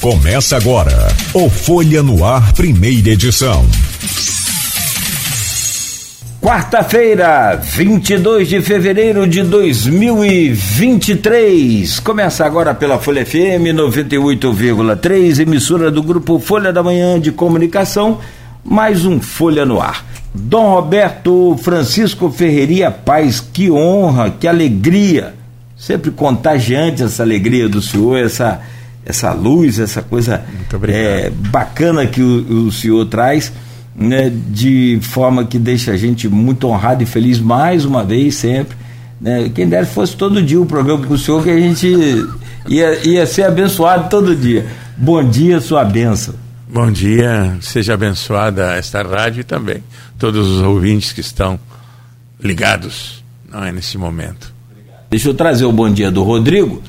Começa agora o Folha no Ar, primeira edição. Quarta-feira, 22 de fevereiro de 2023. Começa agora pela Folha FM 98,3, emissora do grupo Folha da Manhã de Comunicação, mais um Folha no Ar. Dom Roberto Francisco Ferreira Paz, que honra, que alegria, sempre contagiante essa alegria do senhor, essa essa luz, essa coisa é, bacana que o, o senhor traz, né, de forma que deixa a gente muito honrado e feliz mais uma vez, sempre. Né? Quem dera fosse todo dia o programa com o senhor, que a gente ia, ia ser abençoado todo dia. Bom dia, sua benção. Bom dia, seja abençoada esta rádio e também todos os ouvintes que estão ligados não é, nesse momento. Deixa eu trazer o bom dia do Rodrigo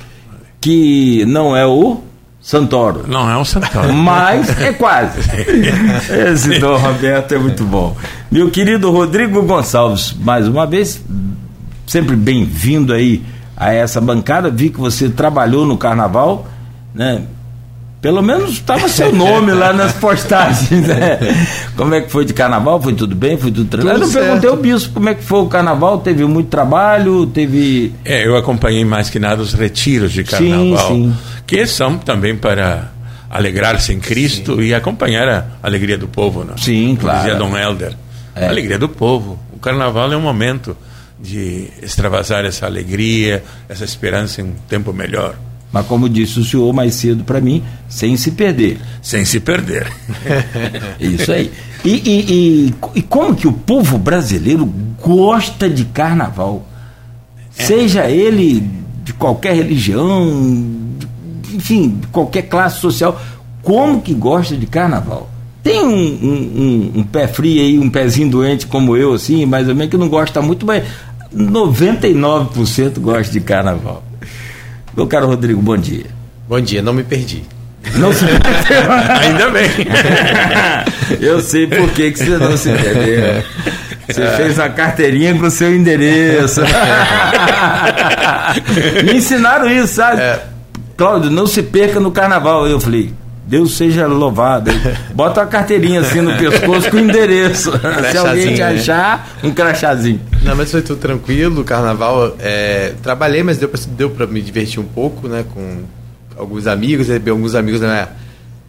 que não é o Santoro. Não é o Santoro. Mas é quase. Esse Dom Roberto é muito bom. Meu querido Rodrigo Gonçalves, mais uma vez, sempre bem-vindo aí a essa bancada. Vi que você trabalhou no carnaval, né? Pelo menos estava seu nome lá nas postagens, né? Como é que foi de carnaval? Foi tudo bem? Foi tudo tranquilo? Eu não certo. perguntei ao bispo como é que foi o carnaval, teve muito trabalho, teve. É, eu acompanhei mais que nada os retiros de carnaval, sim, sim. que são também para alegrar-se em Cristo sim. e acompanhar a alegria do povo, né? Sim, claro. Dizia Dom Helder. É. A alegria do povo. O carnaval é um momento de extravasar essa alegria, essa esperança em um tempo melhor. Mas como disse o senhor mais cedo para mim, sem se perder. Sem se perder. Isso aí. E, e, e, e, como que o povo brasileiro gosta de carnaval? É. Seja ele de qualquer religião, enfim, de qualquer classe social, como que gosta de carnaval? Tem um, um, um, um pé frio aí, um pezinho doente como eu, assim, mais ou menos, que não gosta muito, mas 99% gosta de carnaval. Meu caro Rodrigo, bom dia. Bom dia, não me perdi. Não se perdeu. Ainda bem. Eu sei por que, que você não se perdeu. Você fez a carteirinha com o seu endereço. Me ensinaram isso, sabe? É. Cláudio, não se perca no carnaval. Eu falei, Deus seja louvado. Bota uma carteirinha assim no pescoço com o endereço. Se alguém te né? achar, um crachazinho. Não, mas foi tudo tranquilo. Carnaval, é, trabalhei, mas deu pra, deu pra me divertir um pouco, né? Com alguns amigos, recebi alguns amigos da minha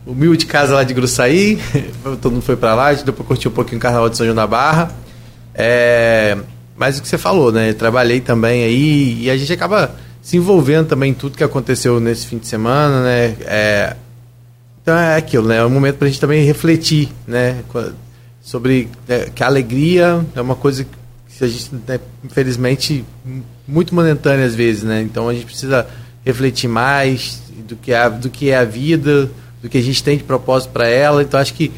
humilde casa lá de Gruçaí. Todo mundo foi para lá, deu pra curtir um pouquinho o Carnaval de São João da Barra. É, mas o que você falou, né? Trabalhei também aí e a gente acaba se envolvendo também em tudo que aconteceu nesse fim de semana, né? É, então é aquilo, né? É um momento para a gente também refletir, né? Sobre né, que a alegria é uma coisa que a gente, né, infelizmente, muito momentânea às vezes, né? Então a gente precisa refletir mais do que é, do que é a vida, do que a gente tem de propósito para ela. Então acho que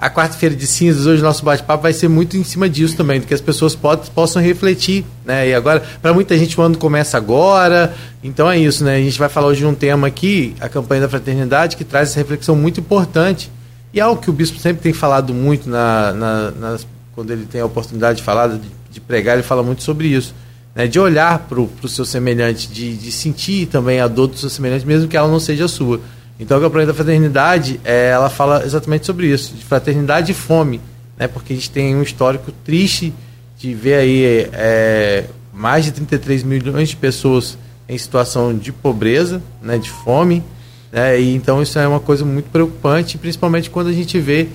a quarta-feira de cinzas, hoje nosso bate-papo vai ser muito em cima disso também, do que as pessoas pod, possam refletir, né? E agora, para muita gente o ano começa agora, então é isso, né? A gente vai falar hoje de um tema aqui, a campanha da fraternidade, que traz essa reflexão muito importante. E é algo que o bispo sempre tem falado muito na, na nas, quando ele tem a oportunidade de falar, de, de pregar, ele fala muito sobre isso. Né, de olhar para o seu semelhante, de, de sentir também a dor do seu semelhante, mesmo que ela não seja sua. Então, a campanha da fraternidade, é, ela fala exatamente sobre isso, de fraternidade e fome, né? Porque a gente tem um histórico triste de ver aí é, mais de 33 milhões de pessoas em situação de pobreza, né? De fome, né? E então isso é uma coisa muito preocupante, principalmente quando a gente vê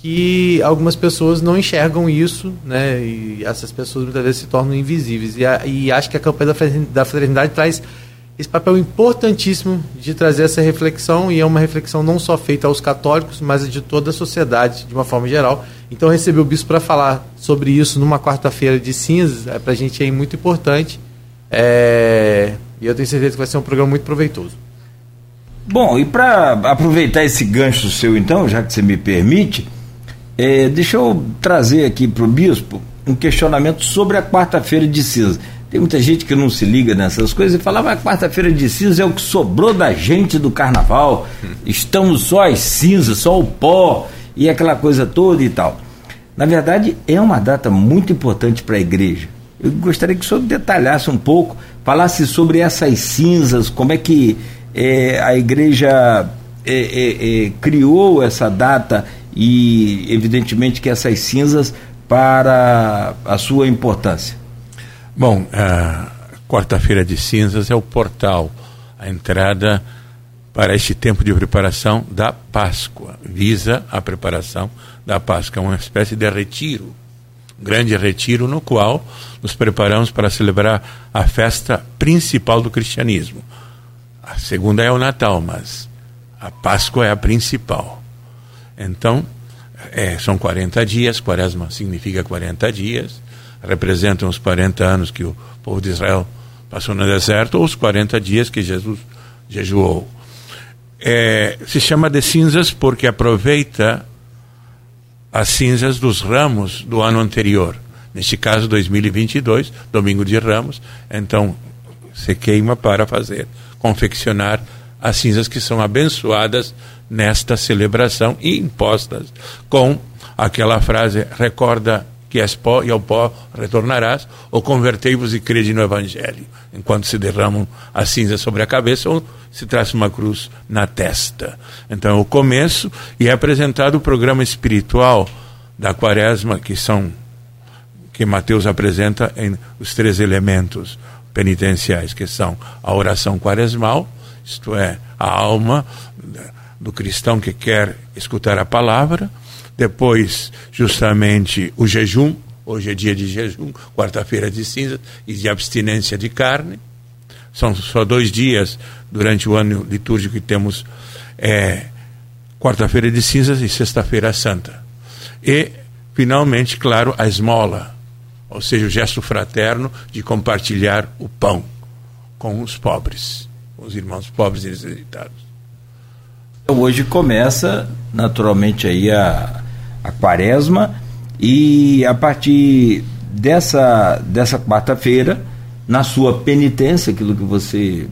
que algumas pessoas não enxergam isso, né? E essas pessoas muitas vezes se tornam invisíveis. E, a, e acho que a campanha da fraternidade traz esse papel importantíssimo de trazer essa reflexão, e é uma reflexão não só feita aos católicos, mas de toda a sociedade, de uma forma geral. Então, receber o bispo para falar sobre isso numa quarta-feira de cinzas, é, para a gente é muito importante. É... E eu tenho certeza que vai ser um programa muito proveitoso. Bom, e para aproveitar esse gancho seu, então, já que você me permite, é, deixa eu trazer aqui para o bispo um questionamento sobre a quarta-feira de cinzas. Tem muita gente que não se liga nessas coisas e fala, mas quarta-feira de cinza é o que sobrou da gente do carnaval. Estamos só as cinzas, só o pó e aquela coisa toda e tal. Na verdade, é uma data muito importante para a igreja. Eu gostaria que o senhor detalhasse um pouco, falasse sobre essas cinzas, como é que é, a igreja é, é, criou essa data e, evidentemente, que essas cinzas para a sua importância? Bom, quarta-feira de cinzas é o portal, a entrada para este tempo de preparação da Páscoa. Visa a preparação da Páscoa, uma espécie de retiro, um grande retiro no qual nos preparamos para celebrar a festa principal do cristianismo. A segunda é o Natal, mas a Páscoa é a principal. Então, é, são 40 dias, quaresma significa 40 dias, representam os 40 anos que o povo de Israel passou no deserto, ou os 40 dias que Jesus jejuou é, se chama de cinzas porque aproveita as cinzas dos ramos do ano anterior. Neste caso, 2022, domingo de ramos. Então, se queima para fazer, confeccionar as cinzas que são abençoadas nesta celebração e impostas com aquela frase: recorda que és pó e ao pó retornarás, ou convertei-vos e crede no Evangelho, enquanto se derramam as cinzas sobre a cabeça ou se traça uma cruz na testa. Então é o começo e é apresentado o programa espiritual da quaresma, que são que Mateus apresenta em os três elementos penitenciais, que são a oração quaresmal, isto é, a alma do cristão que quer escutar a palavra, depois, justamente, o jejum. Hoje é dia de jejum, quarta-feira de cinza e de abstinência de carne. São só dois dias durante o ano litúrgico que temos é, quarta-feira de cinzas e sexta-feira santa. E, finalmente, claro, a esmola, ou seja, o gesto fraterno de compartilhar o pão com os pobres, com os irmãos pobres e necessitados. Hoje começa, naturalmente, aí a, a quaresma, e a partir dessa, dessa quarta-feira, na sua penitência, aquilo que você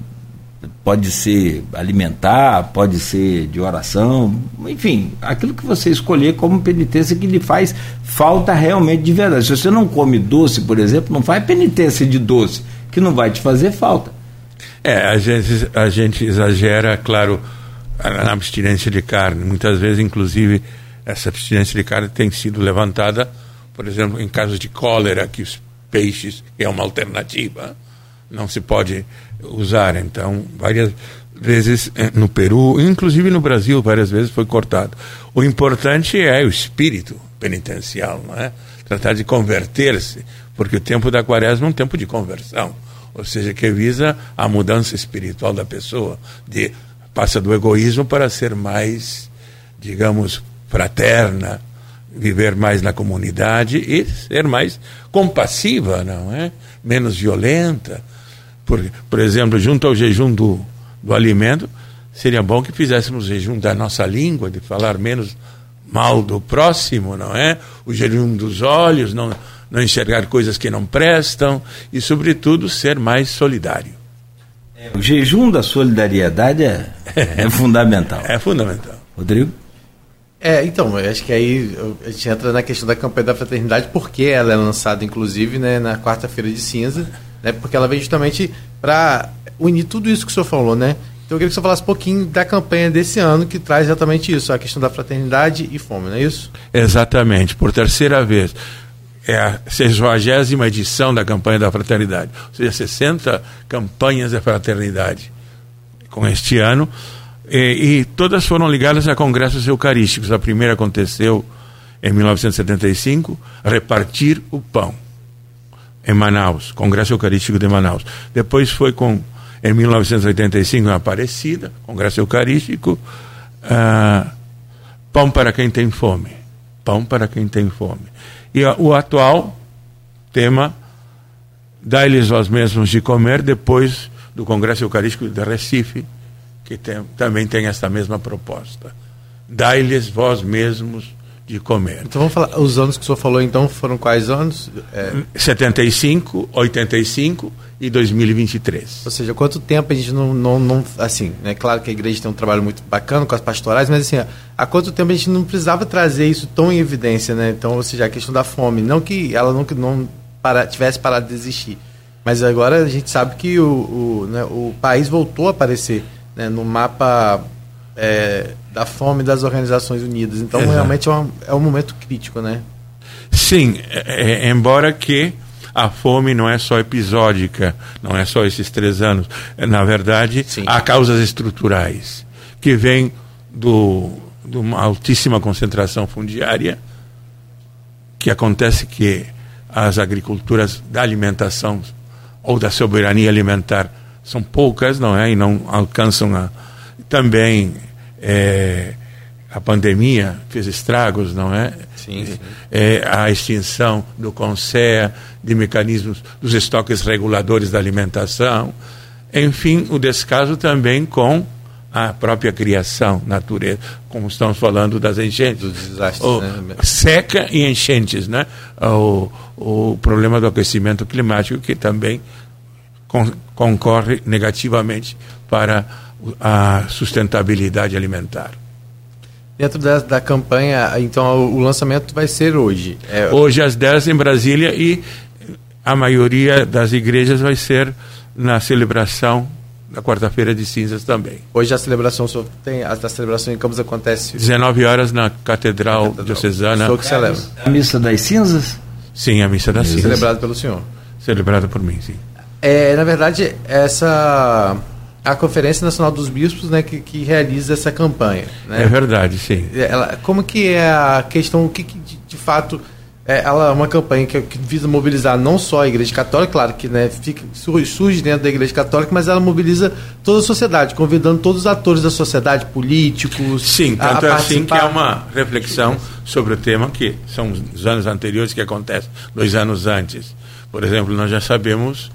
pode ser alimentar, pode ser de oração, enfim, aquilo que você escolher como penitência que lhe faz falta realmente de verdade. Se você não come doce, por exemplo, não faz penitência de doce, que não vai te fazer falta. É, a gente, a gente exagera, claro, na abstinência de carne. Muitas vezes, inclusive, essa abstinência de carne tem sido levantada, por exemplo, em casos de cólera, que os peixes é uma alternativa, não se pode usar. Então, várias vezes eh, no Peru, inclusive no Brasil, várias vezes foi cortado. O importante é o espírito penitencial, não é? Tratar de converter-se, porque o tempo da quaresma é um tempo de conversão, ou seja, que visa a mudança espiritual da pessoa, de passa do egoísmo para ser mais, digamos, fraterna, viver mais na comunidade e ser mais compassiva, não é? Menos violenta. Por, por exemplo, junto ao jejum do, do alimento, seria bom que fizéssemos jejum da nossa língua, de falar menos mal do próximo, não é? O jejum dos olhos, não, não enxergar coisas que não prestam e, sobretudo, ser mais solidário. O jejum da solidariedade é, é fundamental. É fundamental. Rodrigo? É, então, eu acho que aí a gente entra na questão da campanha da fraternidade, porque ela é lançada, inclusive, né, na quarta-feira de cinza, né, porque ela vem justamente para unir tudo isso que o senhor falou, né? Então eu queria que o senhor falasse um pouquinho da campanha desse ano, que traz exatamente isso, a questão da fraternidade e fome, não é isso? Exatamente, por terceira vez. É a 60 edição da campanha da fraternidade, ou seja, 60 campanhas da fraternidade com este ano e, e, todas foram ligadas a congressos eucarísticos. A primeira aconteceu em 1975, repartir o pão em Manaus, Congresso Eucarístico de Manaus. Depois foi com em 1985 em Aparecida, Congresso Eucarístico, uh, pão para quem tem fome, pão para quem tem fome. E uh, o atual tema dá-lhes vós mesmos de comer depois do Congresso Eucarístico de Recife que tem, também tem essa mesma proposta. Dai-lhes vós mesmos de comer. Então vamos falar, os anos que o senhor falou então foram quais anos? É... 75, 85 e 2023. Ou seja, quanto tempo a gente não, não, não assim, é né? claro que a igreja tem um trabalho muito bacana com as pastorais, mas assim, há quanto tempo a gente não precisava trazer isso tão em evidência, né? Então, ou seja, a questão da fome, não que ela não, não para, tivesse parado de existir, mas agora a gente sabe que o, o, né, o país voltou a aparecer né, no mapa é, da fome das Organizações Unidas. Então, Exato. realmente é, uma, é um momento crítico, né? Sim, é, é, embora que a fome não é só episódica, não é só esses três anos. Na verdade, Sim. há causas estruturais que vêm do, de uma altíssima concentração fundiária, que acontece que as agriculturas da alimentação ou da soberania alimentar são poucas, não é? E não alcançam a. Também é, a pandemia fez estragos, não é? Sim, sim. É, a extinção do CONSEA, de mecanismos dos estoques reguladores da alimentação, enfim, o descaso também com a própria criação, natureza, como estamos falando das enchentes. Dos desastres, O- né? Seca e enchentes, né? O, o problema do aquecimento climático que também con- concorre negativamente para a sustentabilidade alimentar. Dentro da, da campanha, então o, o lançamento vai ser hoje. É, Hoje às 10 em Brasília e a maioria das igrejas vai ser na celebração da quarta-feira de cinzas também. hoje a celebração só tem a, a celebração em Campos acontece 19 horas na Catedral, Catedral. Diocesana. Sou que celebra. A missa das cinzas? Sim, a missa da cinza. Celebrado pelo senhor. Celebrada por mim, sim. É, na verdade, essa a Conferência Nacional dos Bispos, né, que, que realiza essa campanha, né? É verdade, sim. Ela, como que é a questão, o que, que de, de fato é, ela é uma campanha que, que visa mobilizar não só a Igreja Católica, claro que né, fica, surge, dentro da Igreja Católica, mas ela mobiliza toda a sociedade, convidando todos os atores da sociedade, políticos, Sim, a- a tanto é assim que é participar. uma reflexão sobre o tema que são os anos anteriores que acontece, dois anos antes. Por exemplo, nós já sabemos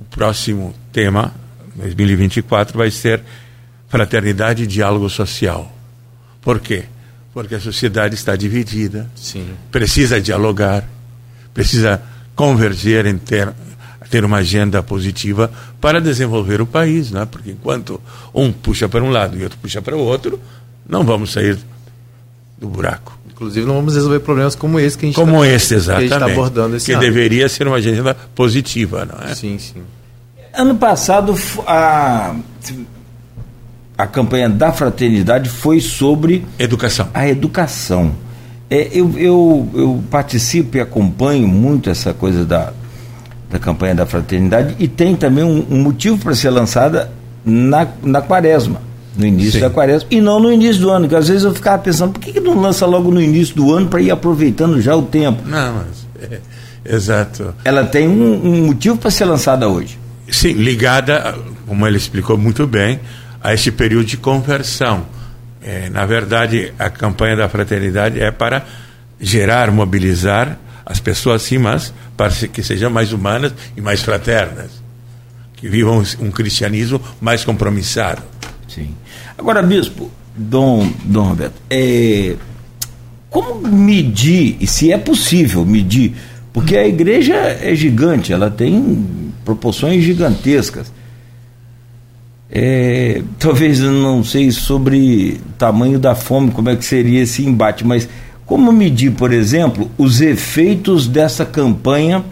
o próximo tema, 2024, vai ser fraternidade e diálogo social. Por quê? Porque a sociedade está dividida, Sim. precisa dialogar, precisa converger em ter, ter uma agenda positiva para desenvolver o país, né? porque enquanto um puxa para um lado e outro puxa para o outro, não vamos sair do buraco. Inclusive, não vamos resolver problemas como esse que a gente Como tá, esse, que a gente exatamente. está abordando esse que ano. deveria ser uma agenda positiva, não é? Sim, sim. Ano passado, a, a campanha da fraternidade foi sobre Educação. a educação. É, eu, eu, eu participo e acompanho muito essa coisa da, da campanha da fraternidade e tem também um, um motivo para ser lançada na, na quaresma, no início Sim. da quaresma, e não no início do ano, que às vezes eu ficava pensando, por que, que não lança logo no início do ano para ir aproveitando já o tempo? Não, mas, é, exato. Ela tem um, um motivo para ser lançada hoje. Sim, ligada, como ele explicou muito bem, a esse período de conversão. É, na verdade, a campanha da fraternidade é para gerar, mobilizar as pessoas, sim, mas para que sejam mais humanas e mais fraternas, que vivam um cristianismo mais compromissado. Sim. Agora, bispo, Dom, Dom Roberto, é, como medir, e se é possível medir, porque a igreja é gigante, ela tem proporções gigantescas. É, talvez eu não sei sobre o tamanho da fome, como é que seria esse embate, mas como medir, por exemplo, os efeitos dessa campanha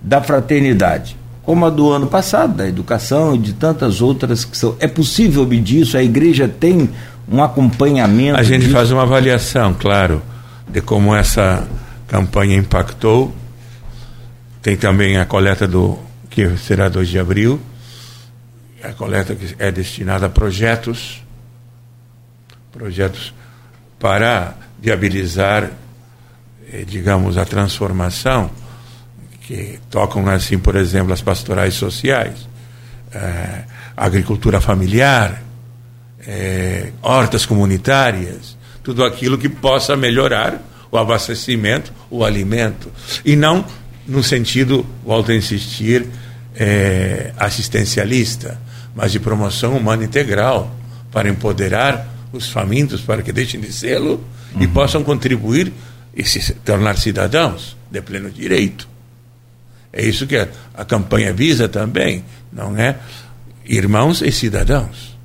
da fraternidade? Como a do ano passado, da educação e de tantas outras que são. É possível medir isso? A igreja tem um acompanhamento? A gente disso? faz uma avaliação, claro, de como essa campanha impactou. Tem também a coleta do que será 2 de abril, a coleta que é destinada a projetos, projetos para viabilizar, eh, digamos, a transformação que tocam assim, por exemplo, as pastorais sociais, a agricultura familiar, eh, hortas comunitárias, tudo aquilo que possa melhorar o abastecimento, o alimento. E não no sentido, volto a insistir, eh, assistencialista, mas de promoção humana integral, para empoderar os famintos para que deixem de sê-lo e possam contribuir e se tornar cidadãos de pleno direito. É isso que a, a campanha visa também, não é? Irmãos e cidadãos.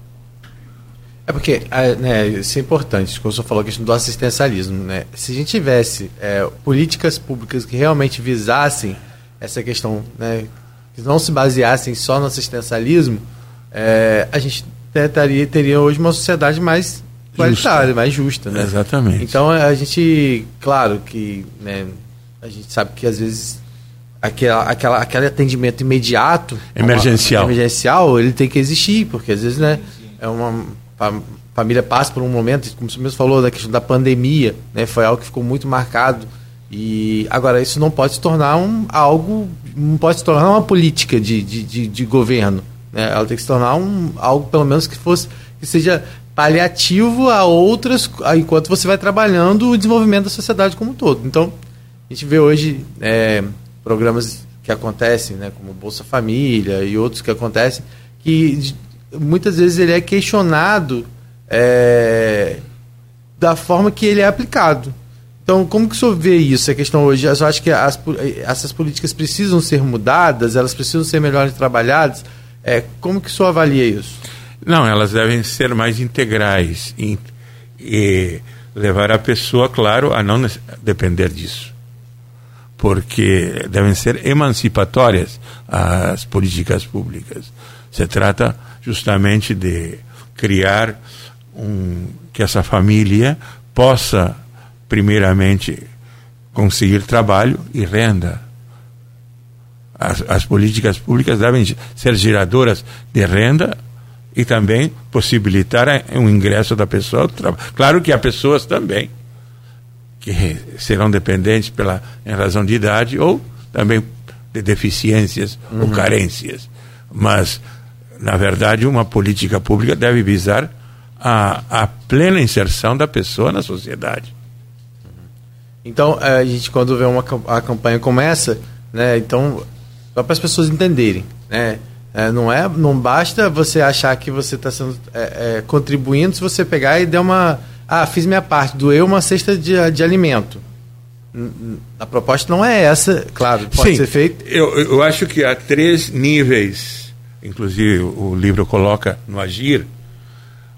É porque né, isso é importante, como o senhor falou, a questão do assistencialismo. Né? Se a gente tivesse é, políticas públicas que realmente visassem essa questão, né, que não se baseassem só no assistencialismo, é, a gente teria, teria hoje uma sociedade mais igualitária, mais justa, né? Exatamente. Então a gente, claro que né, a gente sabe que às vezes aquela, aquela, aquele atendimento imediato, emergencial, uma, emergencial, ele tem que existir, porque às vezes, né, é uma a família passa por um momento, como você mesmo falou, da questão da pandemia, né, foi algo que ficou muito marcado. E agora isso não pode se tornar um algo, não pode se tornar uma política de, de, de, de governo. Né? Ela tem que se tornar um, algo, pelo menos, que fosse que seja paliativo a outras, enquanto você vai trabalhando o desenvolvimento da sociedade como um todo. Então, a gente vê hoje é, programas que acontecem, né, como Bolsa Família e outros que acontecem, que muitas vezes ele é questionado é, da forma que ele é aplicado. Então, como que o senhor vê isso, a questão hoje? Eu acho que as, essas políticas precisam ser mudadas, elas precisam ser melhores trabalhadas. É, como que o senhor avalia isso? Não, elas devem ser mais integrais e, e levar a pessoa, claro, a não depender disso. Porque devem ser emancipatórias as políticas públicas. Se trata justamente de criar um, que essa família possa, primeiramente, conseguir trabalho e renda. As, as políticas públicas devem ser geradoras de renda e também possibilitar o ingresso da pessoa. Claro que há pessoas também que serão dependentes pela, em razão de idade ou também de deficiências uhum. ou carências. Mas, na verdade, uma política pública deve visar a, a plena inserção da pessoa na sociedade. Então, a gente, quando vê uma a campanha começa, né, então, só para as pessoas entenderem, né, é, não, é, não basta você achar que você está sendo é, é, contribuindo se você pegar e der uma. Ah, fiz minha parte, doeu uma cesta de, de alimento. A proposta não é essa, claro, pode Sim, ser feito. Eu, eu acho que há três níveis, inclusive o livro coloca no Agir,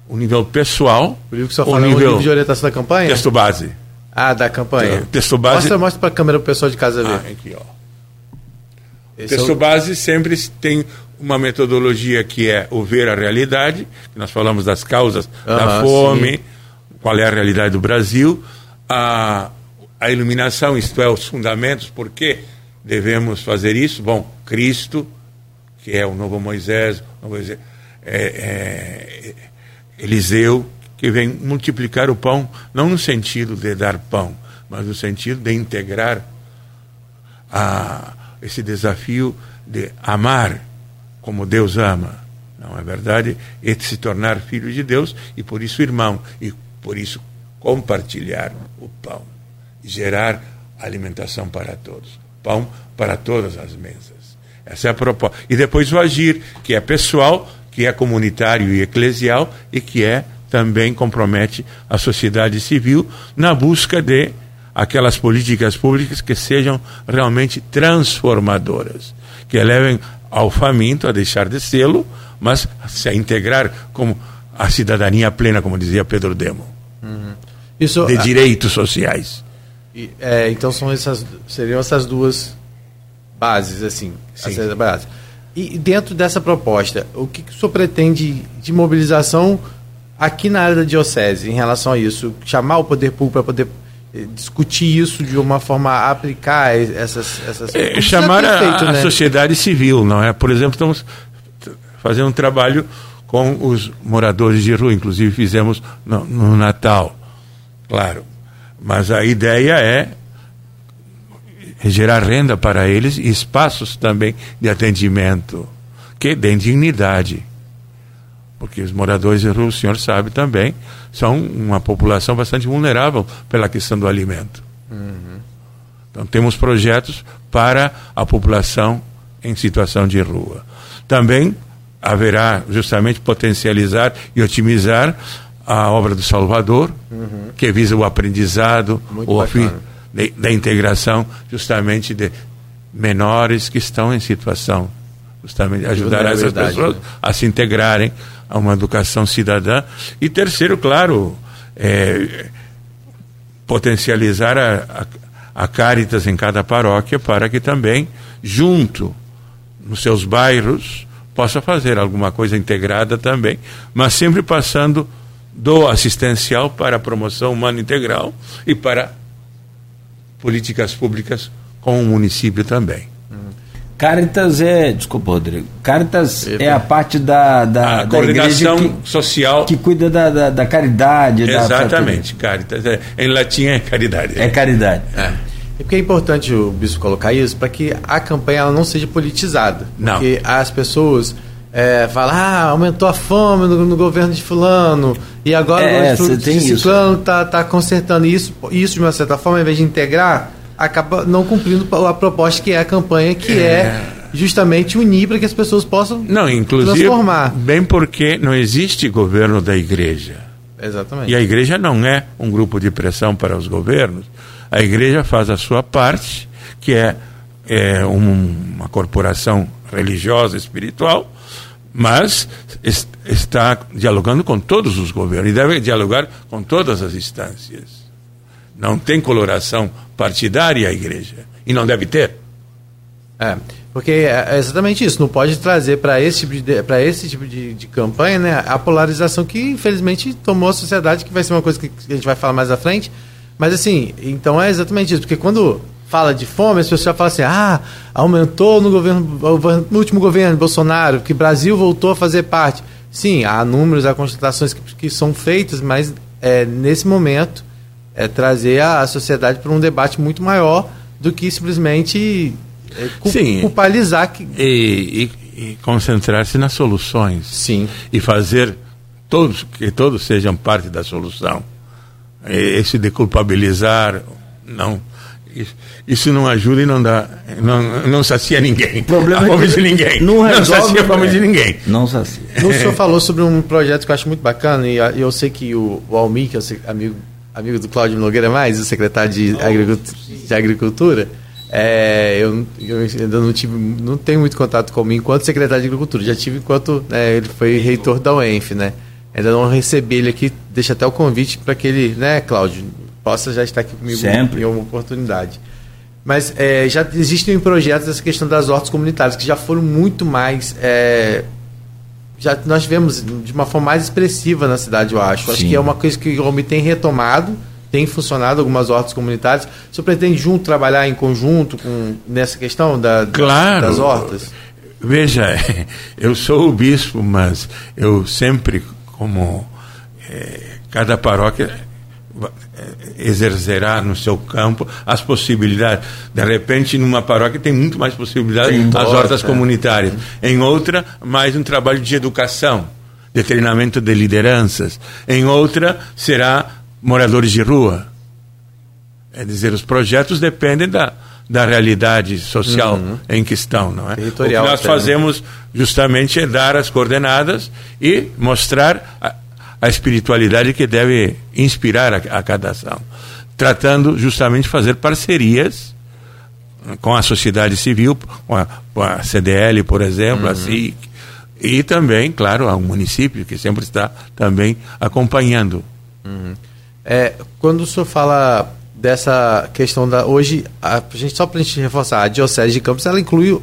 o nível pessoal. O livro que só fala nível, é o livro de orientação da campanha? Texto base. Ah, da campanha. Texto base. Mostra, mostra para a câmera o pessoal de casa ver. Ah, aqui, ó. Esse texto é o... base sempre tem uma metodologia que é o ver a realidade, que nós falamos das causas da fome, sim. Qual é a realidade do Brasil, a, a iluminação, isto é, os fundamentos, por que devemos fazer isso? Bom, Cristo, que é o novo Moisés, o novo Moisés é, é, Eliseu, que vem multiplicar o pão, não no sentido de dar pão, mas no sentido de integrar a, esse desafio de amar como Deus ama. Não é verdade? E de se tornar filho de Deus e por isso irmão e por isso compartilhar o pão, gerar alimentação para todos, pão para todas as mesas. Essa é a proposta. E depois o agir, que é pessoal, que é comunitário e eclesial e que é também compromete a sociedade civil na busca de aquelas políticas públicas que sejam realmente transformadoras, que levem ao faminto a deixar de sê-lo, mas a integrar como a cidadania plena, como dizia Pedro Demo, uhum. Isso, de direitos sociais. E, é, então são essas, seriam essas duas bases, assim, essas bases. E dentro dessa proposta, o que, que o senhor pretende de mobilização aqui na área da diocese em relação a isso? Chamar o poder público para poder discutir isso de uma forma a aplicar essas. essas é, chamar a, feito, a né? sociedade civil, não é? Por exemplo, estamos fazendo um trabalho com os moradores de rua, inclusive fizemos no, no Natal, claro. Mas a ideia é gerar renda para eles e espaços também de atendimento que dêem dignidade porque os moradores de rua, o senhor sabe também, são uma população bastante vulnerável pela questão do alimento. Uhum. Então temos projetos para a população em situação de rua. Também haverá justamente potencializar e otimizar a obra do Salvador, uhum. que visa o aprendizado, Muito o fim da integração justamente de menores que estão em situação justamente ajudar essas pessoas né? a se integrarem a uma educação cidadã. E terceiro, claro, é, potencializar a, a, a Caritas em cada paróquia para que também, junto nos seus bairros, possa fazer alguma coisa integrada também, mas sempre passando do assistencial para a promoção humana integral e para políticas públicas com o município também. Caritas é, desculpa, Rodrigo. Caritas é a parte da, da, a da coordenação que, social que cuida da, da, da caridade. Exatamente, da Caritas. É, em latim é caridade. É caridade. É. é porque é importante o bispo colocar isso para que a campanha não seja politizada. Não. Porque as pessoas é, falam, ah, aumentou a fome no, no governo de fulano, e agora é, o de ciclano está tá consertando isso, isso de uma certa forma, ao invés de integrar, acaba não cumprindo a proposta que é a campanha, que é, é justamente unir para que as pessoas possam não, inclusive, transformar. Bem porque não existe governo da igreja. Exatamente. E a igreja não é um grupo de pressão para os governos. A igreja faz a sua parte, que é, é um, uma corporação religiosa, espiritual, mas est está dialogando com todos os governos e deve dialogar com todas as instâncias. Não tem coloração partidária a igreja. E não deve ter. É, porque é exatamente isso. Não pode trazer para esse tipo, de, esse tipo de, de, campanha né, a polarização que, infelizmente, tomou a sociedade, que vai ser uma coisa que a gente vai falar mais à frente. Mas, assim, então é exatamente isso. Porque quando fala de fome, as pessoas falam assim: ah, aumentou no, governo, no último governo Bolsonaro, que o Brasil voltou a fazer parte. Sim, há números, há constatações que, que são feitas, mas é, nesse momento é trazer a, a sociedade para um debate muito maior do que simplesmente é, cu Sim, culpabilizar que... e, e, e concentrar-se nas soluções Sim. e fazer todos que todos sejam parte da solução esse de culpabilizar não. Isso, isso, não ajuda e não dá não, não sacia ninguém. O problema a fome é de ninguém. não, resolve, não sacia a fome é, de ninguém. Não sacia. O senhor falou sobre um projeto que eu acho muito bacana e eu sei que o, o Almir que é amigo amigo do Cláudio Nogueira Mais, o secretário de, Agricultura, de Agricultura é, eu, eu, ainda não tive, não tenho muito contato com ele enquanto secretário de Agricultura, já tive enquanto né, ele foi reitor da UENF, né? Ainda não recebi ele aqui, deixa até o convite para que ele, né, Cláudio, possa já estar aqui comigo Sempre. em uma oportunidade. Mas é, já existem projetos dessa questão das hortas comunitárias que já foram muito mais é, já nós vemos de uma forma mais expressiva na cidade, eu acho. Sim. Acho que é uma coisa que o homem tem retomado, tem funcionado algumas hortas comunitárias. O senhor pretende junto trabalhar em conjunto com, nessa questão da, claro. das hortas? Veja, eu sou o bispo, mas eu sempre, como é, cada paróquia exercerá no seu campo as possibilidades. De repente, numa paróquia tem muito mais possibilidades tem as hortas é. comunitárias. Em outra, mais um trabalho de educação, de treinamento de lideranças. Em outra, será moradores de rua. É dizer, os projetos dependem da, da realidade social uhum. em que estão, não é? O que nós fazemos justamente é dar as coordenadas e mostrar a, a espiritualidade que deve inspirar a, a cada ação, tratando justamente de fazer parcerias com a sociedade civil, com a, com a CDL, por exemplo, uhum. a SIC, e também, claro, ao município, que sempre está também acompanhando. Uhum. É, quando o senhor fala dessa questão da. Hoje, a, gente, só para a gente reforçar, a Diocese de Campos, ela inclui.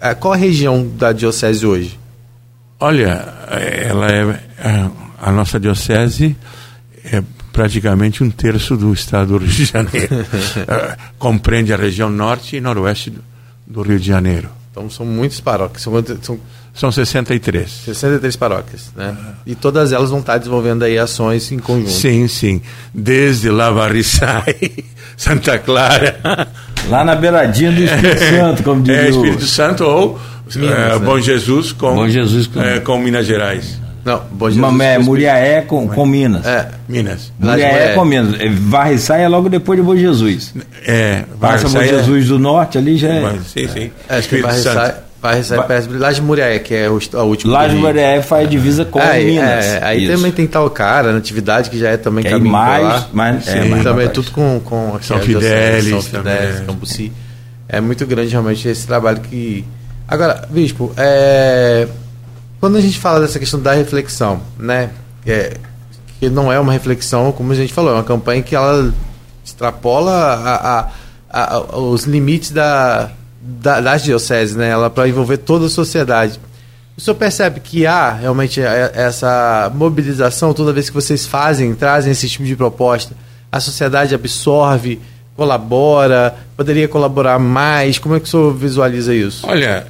A, qual a região da Diocese hoje? Olha, ela é, a nossa diocese é praticamente um terço do estado do Rio de Janeiro. uh, compreende a região norte e noroeste do, do, Rio de Janeiro. Então são muitas paróquias. São, são, são 63. 63 paróquias, né? E todas elas vão estar desenvolvendo aí ações em conjunto. Sim, sim. Desde Lavarissai, Santa Clara. Lá na beiradinha do Espírito é, Santo, como diz É, Espírito Santo ou Minas, é, né? Bom Jesus com, Bom Jesus com... É, com Minas Gerais. Não, Bom Jesus. é, Muriaé com, com Minas. É, Minas. Muriaé com Minas. É, Varriçai é logo depois de Bom Jesus. É, Passa Bom Jesus é... do norte ali já é. Sim, sim. É, acho que Varriçai perto de Laje Muriaé, que é a última. Laje Muriaé faz divisa com é, Minas. É, aí Isso. também tem tal cara, Natividade, que já é também que caminho mais, lá. Mais, é, mais também é tudo com, com São Fidélis, São Fidélis, Cambuci. É muito grande realmente esse trabalho que. Agora, Bispo, é quando a gente fala dessa questão da reflexão, né? É, que não é uma reflexão, como a gente falou, é uma campanha que ela extrapola a, a, a, os limites da, da, das dioceses, né? Ela para envolver toda a sociedade. O senhor percebe que há realmente é, essa mobilização toda vez que vocês fazem, trazem esse tipo de proposta? A sociedade absorve, colabora, poderia colaborar mais? Como é que o senhor visualiza isso? Olha,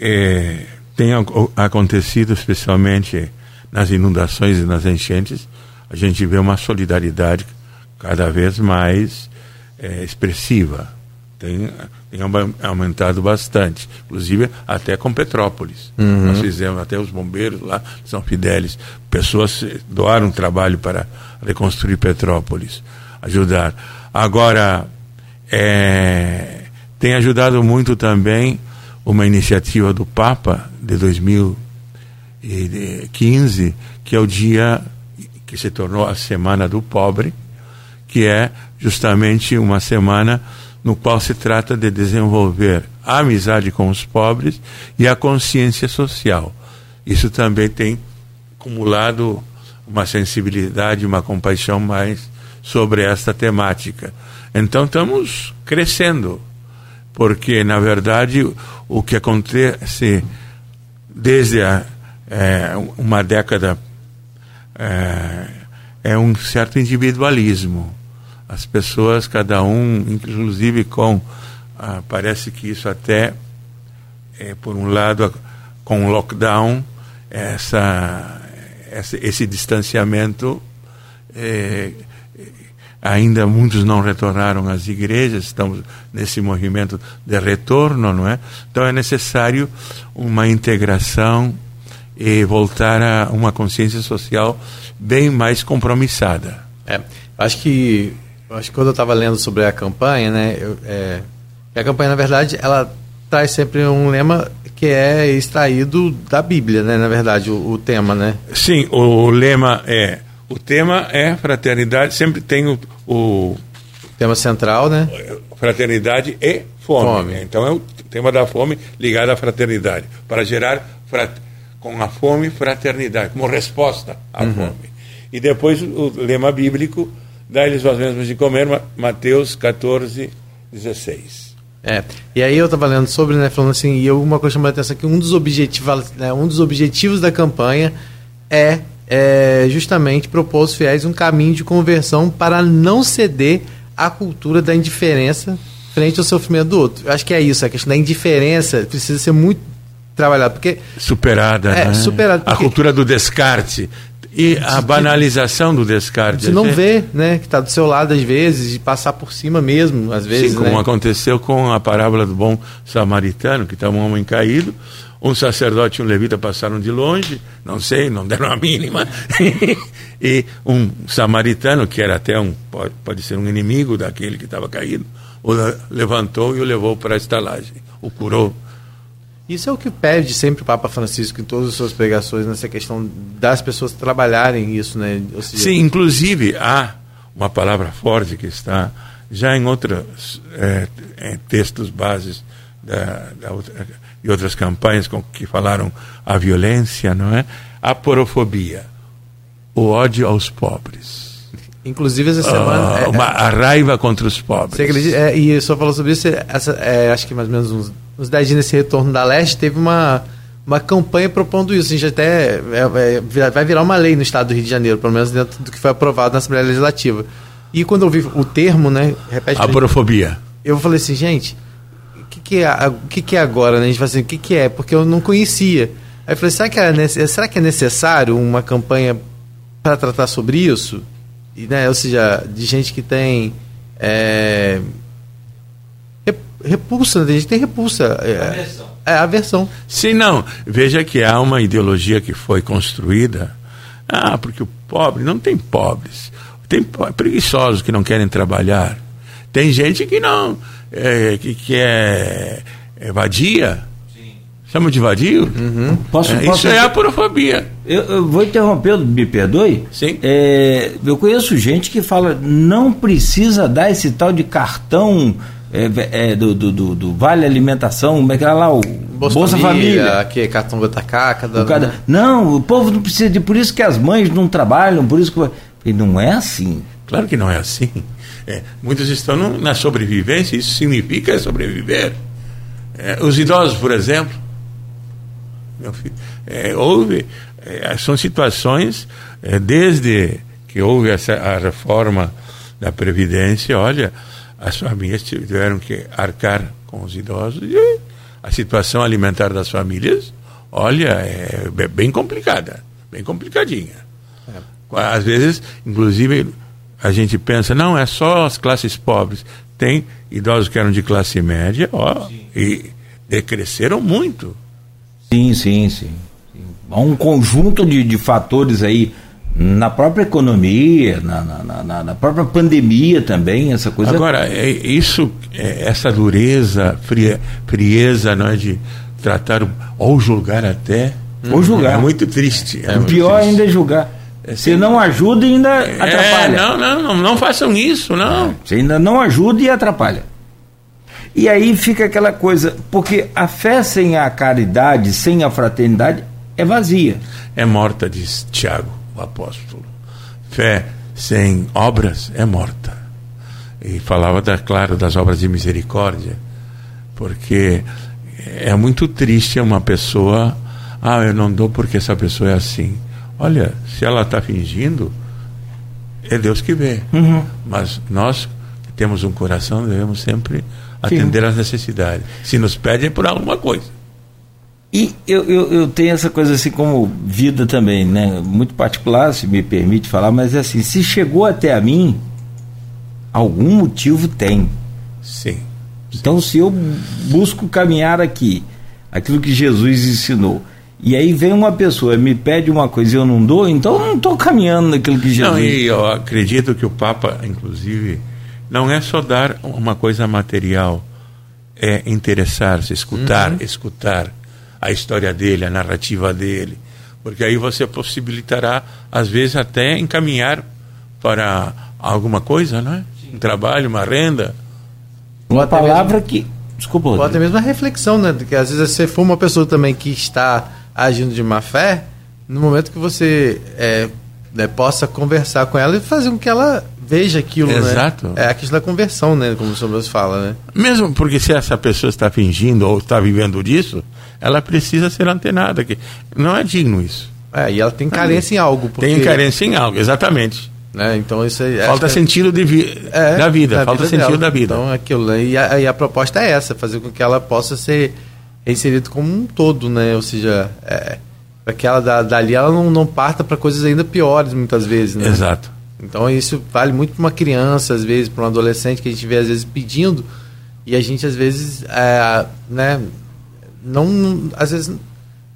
é, tem acontecido especialmente nas inundações e nas enchentes, a gente vê uma solidariedade cada vez mais é, expressiva. Tem, tem aumentado bastante, inclusive até com Petrópolis. Uhum. Nós fizemos até os bombeiros lá, São Fidélis, pessoas doaram trabalho para reconstruir Petrópolis, ajudar. Agora, é, tem ajudado muito também uma iniciativa do Papa de 2015, que é o dia que se tornou a Semana do Pobre, que é justamente uma semana no qual se trata de desenvolver a amizade com os pobres e a consciência social. Isso também tem acumulado uma sensibilidade, uma compaixão mais sobre esta temática. Então estamos crescendo, porque na verdade o que acontece desde a, é, uma década é, é um certo individualismo as pessoas, cada um, inclusive com, ah, parece que isso até, é, por um lado, com o lockdown, essa, essa esse distanciamento, é, ainda muitos não retornaram às igrejas, estamos nesse movimento de retorno, não é? Então é necessário uma integração e voltar a uma consciência social bem mais compromissada. É, acho que acho que quando eu estava lendo sobre a campanha, né, eu, é, a campanha, na verdade, ela traz sempre um lema que é extraído da Bíblia, né, na verdade, o, o tema, né? Sim, o lema é, o tema é fraternidade, sempre tem o, o tema central, né? Fraternidade e fome. fome. Então é o tema da fome ligado à fraternidade, para gerar frat... com a fome fraternidade, como resposta à uhum. fome. E depois o lema bíblico dá-lhes as mesmas de comer, Mateus 14, 16. É, e aí eu estava lendo sobre, né, falando assim, e uma coisa chamou a atenção que um dos objetivos, né, um dos objetivos da campanha é, é justamente propor aos fiéis um caminho de conversão para não ceder à cultura da indiferença frente ao sofrimento do outro. Eu acho que é isso, a questão da indiferença precisa ser muito trabalhada, porque superada, é, né? superada porque... a cultura do descarte e a banalização do descarte. Você não vê, né, que está do seu lado às vezes, de passar por cima mesmo, às vezes. Sim, como né? aconteceu com a parábola do bom samaritano, que estava um homem caído, um sacerdote e um levita passaram de longe, não sei, não deram a mínima, e um samaritano, que era até um, pode, pode ser um inimigo daquele que estava caído, o levantou e o levou para a estalagem, o curou isso é o que pede sempre o Papa Francisco em todas as suas pregações, nessa questão das pessoas trabalharem isso, né? Seja... Sim, inclusive há uma palavra forte que está já em outros é, é, textos bases da, da outra, e outras campanhas com que falaram a violência, não é? A porofobia, o ódio aos pobres. Inclusive essa semana. Uh, uma, a raiva contra os pobres. Você acredita, é, e só falou sobre isso, essa, é, acho que mais ou menos uns nos 10 dias nesse retorno da Leste, teve uma, uma campanha propondo isso. A gente até é, é, vai virar uma lei no estado do Rio de Janeiro, pelo menos dentro do que foi aprovado na Assembleia Legislativa. E quando eu vi o termo, né? Repete Aporofobia. Eu falei assim, gente, o que, que, é, que, que é agora? Né? A gente fala assim, o que, que é? Porque eu não conhecia. Aí eu falei, será que, é, será que é necessário uma campanha para tratar sobre isso? E, né, ou seja, de gente que tem. É, repulsa, a gente tem repulsa. É, aversão. É, aversão. Sim, não. Veja que há uma ideologia que foi construída. Ah, porque o pobre, não tem pobres. Tem preguiçosos que não querem trabalhar. Tem gente que não, é, que, que é, é vadia. Chama de vadio? Uhum. Posso, é, posso, isso é aporofobia. Eu, eu, vou interromper, me perdoe. Sim. É, eu conheço gente que fala não precisa dar esse tal de cartão é, é, do, do, do, do, Vale Alimentação, como é que era lá? O Bolsa, Bolsa Família, Família. Aqui é cartão. Da... Cada... Não, o povo não precisa de. Por isso que as mães não trabalham, por isso que. E não é assim. Claro que não é assim. É, muitos estão no, na sobrevivência, isso significa sobreviver. É, os idosos, por exemplo, Meu filho, é, houve, é, são situações, é, desde que houve essa, a reforma da Previdência, olha, as famílias tiveram que arcar com os idosos e a situação alimentar das famílias, olha, é bem complicada, bem complicadinha. É. Às vezes, inclusive, a gente pensa, não, é só as classes pobres. Tem idosos que eram de classe média, ó, e decresceram muito. Sim, sim, sim. Há um conjunto de, de fatores aí na própria economia, na, na, na, na, própria pandemia também, essa coisa. Agora, é, isso, é, essa dureza, fria, frieza, não é, de tratar ou julgar até, ou julgar. É muito triste. É, o pior triste. ainda é julgar. É, você não ajuda e ainda é, atrapalha. Não, não, não, não façam isso, não. Você ainda não ajuda e atrapalha. E aí fica aquela coisa, porque a fé sem a caridade, sem a fraternidade, é vazia. É morta, diz Tiago, o apóstolo. Fé sem obras é morta. E falava, da, claro, das obras de misericórdia, porque é muito triste uma pessoa, ah, eu não dou porque essa pessoa é assim. Olha, se ela está fingindo, é Deus que vê. Uhum. Mas nós que temos um coração devemos sempre atender Sim. às necessidades. Se nos pedem é por alguma coisa. E eu, eu, eu, tenho essa coisa assim como vida também, né? Muito particular, se me permite falar, mas é assim, se chegou até a mim, algum motivo tem. Sim. Então, se eu busco caminhar aqui, aquilo que Jesus ensinou, e aí vem uma pessoa, me pede uma coisa e eu não dou, então eu não estou caminhando naquilo que Jesus. Não, e eu acredito que o Papa, inclusive, não é só dar uma coisa material, é interessar-se, escutar, uhum. escutar a história dele, a narrativa dele, porque aí você possibilitará, às vezes, até encaminhar para alguma coisa, não é? Um trabalho, uma renda. Uma palavra mesmo, que. Desculpa. Ou até mesmo uma reflexão, né? Porque às vezes você for uma pessoa também que está agindo de má fé, no momento que você é, né, possa conversar com ela e fazer com que ela veja aquilo, né? Exato. né? É a questão da conversão, né? Como o senhor fala, né? Mesmo porque se essa pessoa está fingindo ou está vivendo disso, ela precisa ser antenada. Que não é digno isso. É, e ela tem carência é. em algo. Porque... Tem carência em algo, exatamente. Né? Então isso aí, falta sentido de vi é, da vida, da falta vida sentido dela. da vida. Então aquilo, né? e, a, e a proposta é essa, fazer com que ela possa ser é inserido como um todo, né? Ou seja, é, para que ela dali ela não, não parta para coisas ainda piores muitas vezes, né? Exato. Então isso vale muito para uma criança, às vezes, para um adolescente que a gente vê às vezes pedindo e a gente às vezes, é, né? Não, às vezes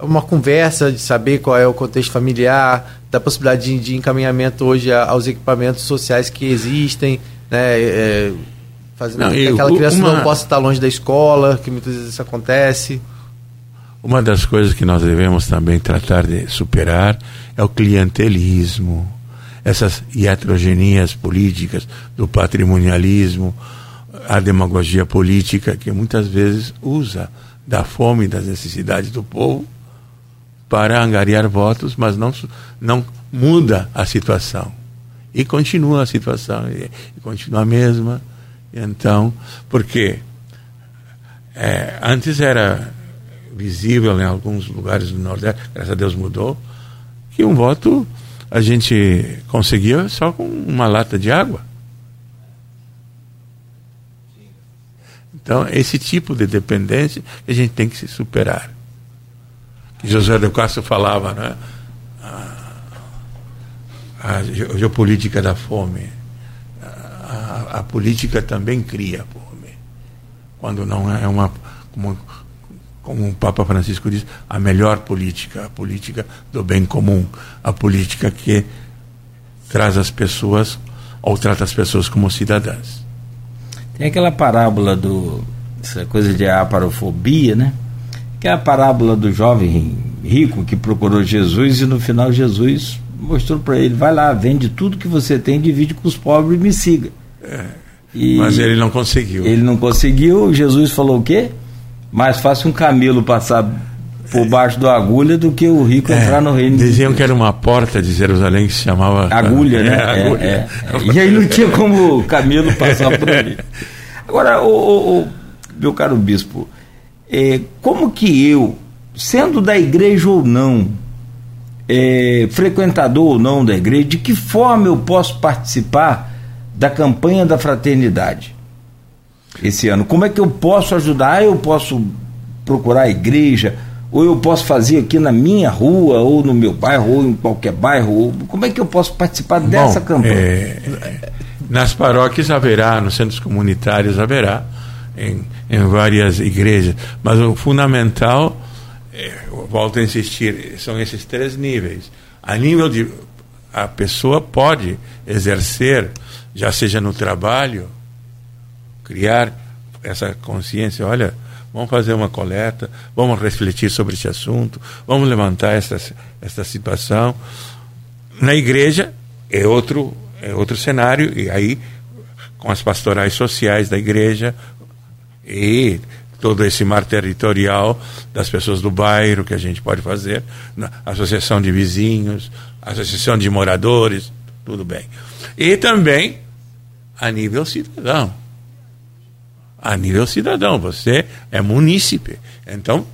uma conversa de saber qual é o contexto familiar, da possibilidade de, de encaminhamento hoje aos equipamentos sociais que existem, né? É, fazendo não, que aquela criança uma... não possa estar longe da escola, que muitas vezes isso acontece. Uma das coisas que nós devemos também tratar de superar é o clientelismo, essas heterogenias políticas do patrimonialismo, a demagogia política que muitas vezes usa da fome e das necessidades do povo para angariar votos, mas não, não muda a situação. E continua a situação, e, e continua a mesma então, porque é, antes era visível em alguns lugares do Nordeste, graças a Deus mudou, que um voto a gente conseguia só com uma lata de água. Então, esse tipo de dependência a gente tem que se superar. Que José de Castro falava, né? A, a geopolítica da fome a, política também cria fome. Quando não é uma. Como, como o Papa Francisco diz, a melhor política, a política do bem comum, a política que traz as pessoas ou trata as pessoas como cidadãs. Tem aquela parábola do essa coisa de aparofobia, né? Que é a parábola do jovem rico que procurou Jesus e no final Jesus mostrou para ele: vai lá, vende tudo que você tem, divide com os pobres e me siga. E Mas ele não conseguiu. Ele não conseguiu. Jesus falou o quê? Mais fácil um camelo passar por baixo da agulha do que o rico é, entrar no reino Diziam de que era uma porta de Jerusalém que se chamava. Agulha, né? É, agulha. É, é. e aí não tinha como o camelo passar por ali. Agora, o, o, o meu caro bispo, é, como que eu, sendo da igreja ou não, é, frequentador ou não da igreja, de que forma eu posso participar da campanha da fraternidade esse ano? Como é que eu posso ajudar? Eu posso procurar a igreja, ou eu posso fazer aqui na minha rua, ou no meu bairro, ou em qualquer bairro? Como é que eu posso participar Bom, dessa campanha? É, nas paróquias haverá, nos centros comunitários haverá, em, em várias igrejas, mas o fundamental, é, volto a insistir, são esses três níveis. A nível de. A pessoa pode exercer, já seja no trabalho, criar essa consciência, olha, vamos fazer uma coleta, vamos refletir sobre esse assunto, vamos levantar essa, essa situação. Na igreja é outro, é outro cenário, e aí com as pastorais sociais da igreja e todo esse mar territorial das pessoas do bairro que a gente pode fazer, associação de vizinhos, associação de moradores, tudo bem. E também a nível cidadão a nível cidadão. Você é munícipe. Então,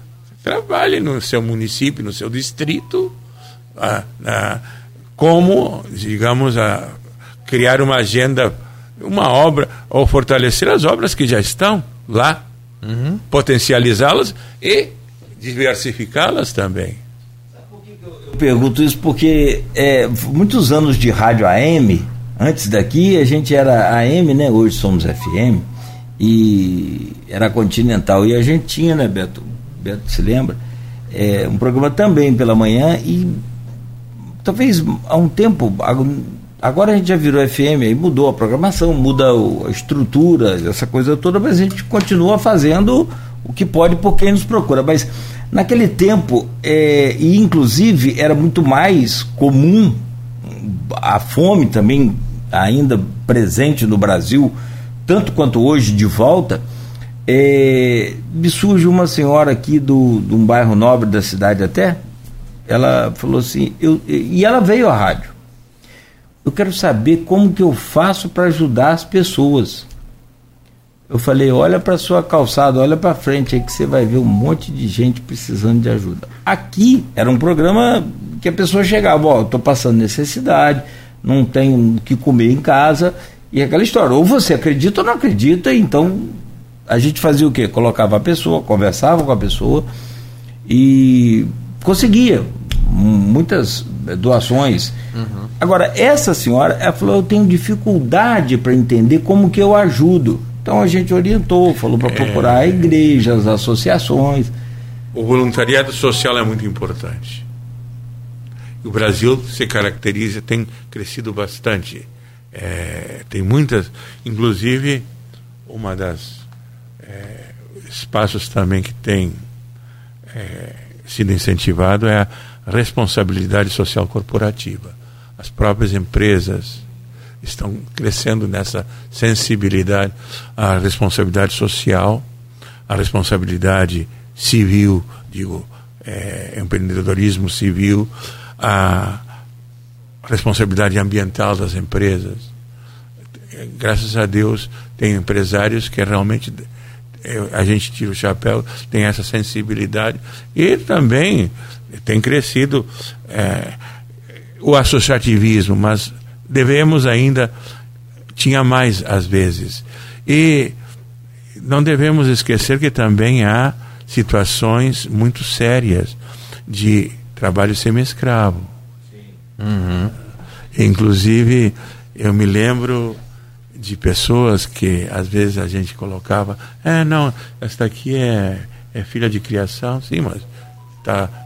trabalhe no seu município, no seu distrito, a, a, como, digamos, a criar uma agenda, uma obra, ou fortalecer as obras que já estão lá, uhum. potencializá-las e diversificá-las também. Eu pergunto isso porque é, muitos anos de rádio AM, antes daqui a gente era AM, né? Hoje somos FM e era continental. E a gente tinha, né, Beto? Beto se lembra? É, um programa também pela manhã e talvez há um tempo, agora a gente já virou FM, aí mudou a programação, muda a estrutura, essa coisa toda, mas a gente continua fazendo o que pode por quem nos procura. Mas naquele tempo, é, e inclusive era muito mais comum a fome também ainda presente no Brasil tanto quanto hoje de volta, é, me surge uma senhora aqui do, de um bairro nobre da cidade até, ela falou assim, eu, e ela veio à rádio. Eu quero saber como que eu faço para ajudar as pessoas. Eu falei, olha para sua calçada, olha para frente aí que você vai ver um monte de gente precisando de ajuda. Aqui era um programa que a pessoa chegava, ó, estou passando necessidade, não tenho o que comer em casa, e aquela história, ou você acredita ou não acredita, então a gente fazia o quê? Colocava a pessoa, conversava com a pessoa e conseguia muitas doações. Uhum. Agora, essa senhora, ela falou, eu tenho dificuldade para entender como que eu ajudo. Então a gente orientou, falou para procurar é... igrejas, associações. O voluntariado social é muito importante. O Brasil se caracteriza, tem crescido bastante é, tem muitas, inclusive uma das é, espaços também que tem é, sido incentivado é a responsabilidade social corporativa. As próprias empresas estão crescendo nessa sensibilidade à responsabilidade social, à responsabilidade civil, digo, é, empreendedorismo civil, a responsabilidade ambiental das empresas. Graças a Deus, tem empresários que realmente a gente tira o chapéu, tem essa sensibilidade. E também tem crescido é, o associativismo, mas devemos ainda tinha mais às vezes. E não devemos esquecer que também há situações muito sérias de trabalho semi-escravo Uhum. Inclusive, eu me lembro de pessoas que às vezes a gente colocava, é, não, esta aqui é, é filha de criação, sim, mas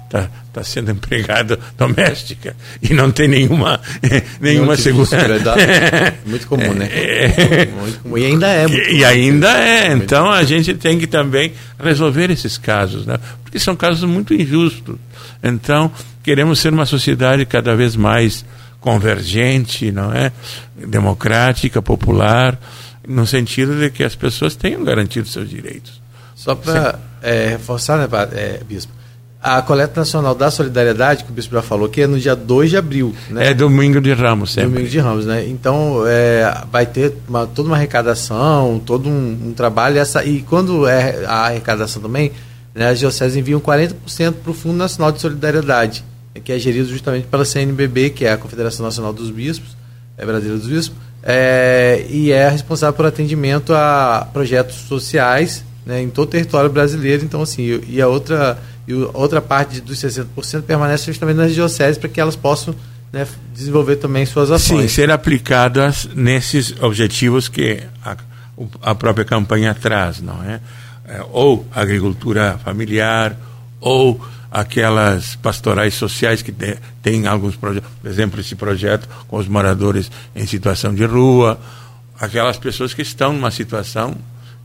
está tá, sendo empregada doméstica e não tem nenhuma, nenhuma segurança. Muito comum, né? É, muito comum. E ainda é. e, e ainda é. Então a gente tem que também resolver esses casos, né? porque são casos muito injustos. Então, queremos ser uma sociedade cada vez mais convergente, não é? Democrática, popular, no sentido de que as pessoas tenham garantido seus direitos. Só para é, reforçar, né, é, Bispo? A coleta nacional da solidariedade, que o Bispo já falou, que é no dia 2 de abril. Né? É domingo de Ramos, sempre. Domingo de Ramos, né? Então, é, vai ter uma, toda uma arrecadação, todo um, um trabalho. Essa, e quando é a arrecadação também, né, as dioceses enviam 40% para o Fundo Nacional de Solidariedade, que é gerido justamente pela CNBB, que é a Confederação Nacional dos Bispos, é brasileira dos Bispos, é, e é responsável por atendimento a projetos sociais né, em todo o território brasileiro. Então, assim, e a outra, e outra parte dos 60% permanece justamente nas dioceses para que elas possam né, desenvolver também suas ações. Sim, ser aplicadas nesses objetivos que a, a própria campanha traz, não é? é ou agricultura familiar, ou aquelas pastorais sociais que têm alguns projetos, por exemplo, esse projeto com os moradores em situação de rua, aquelas pessoas que estão numa situação,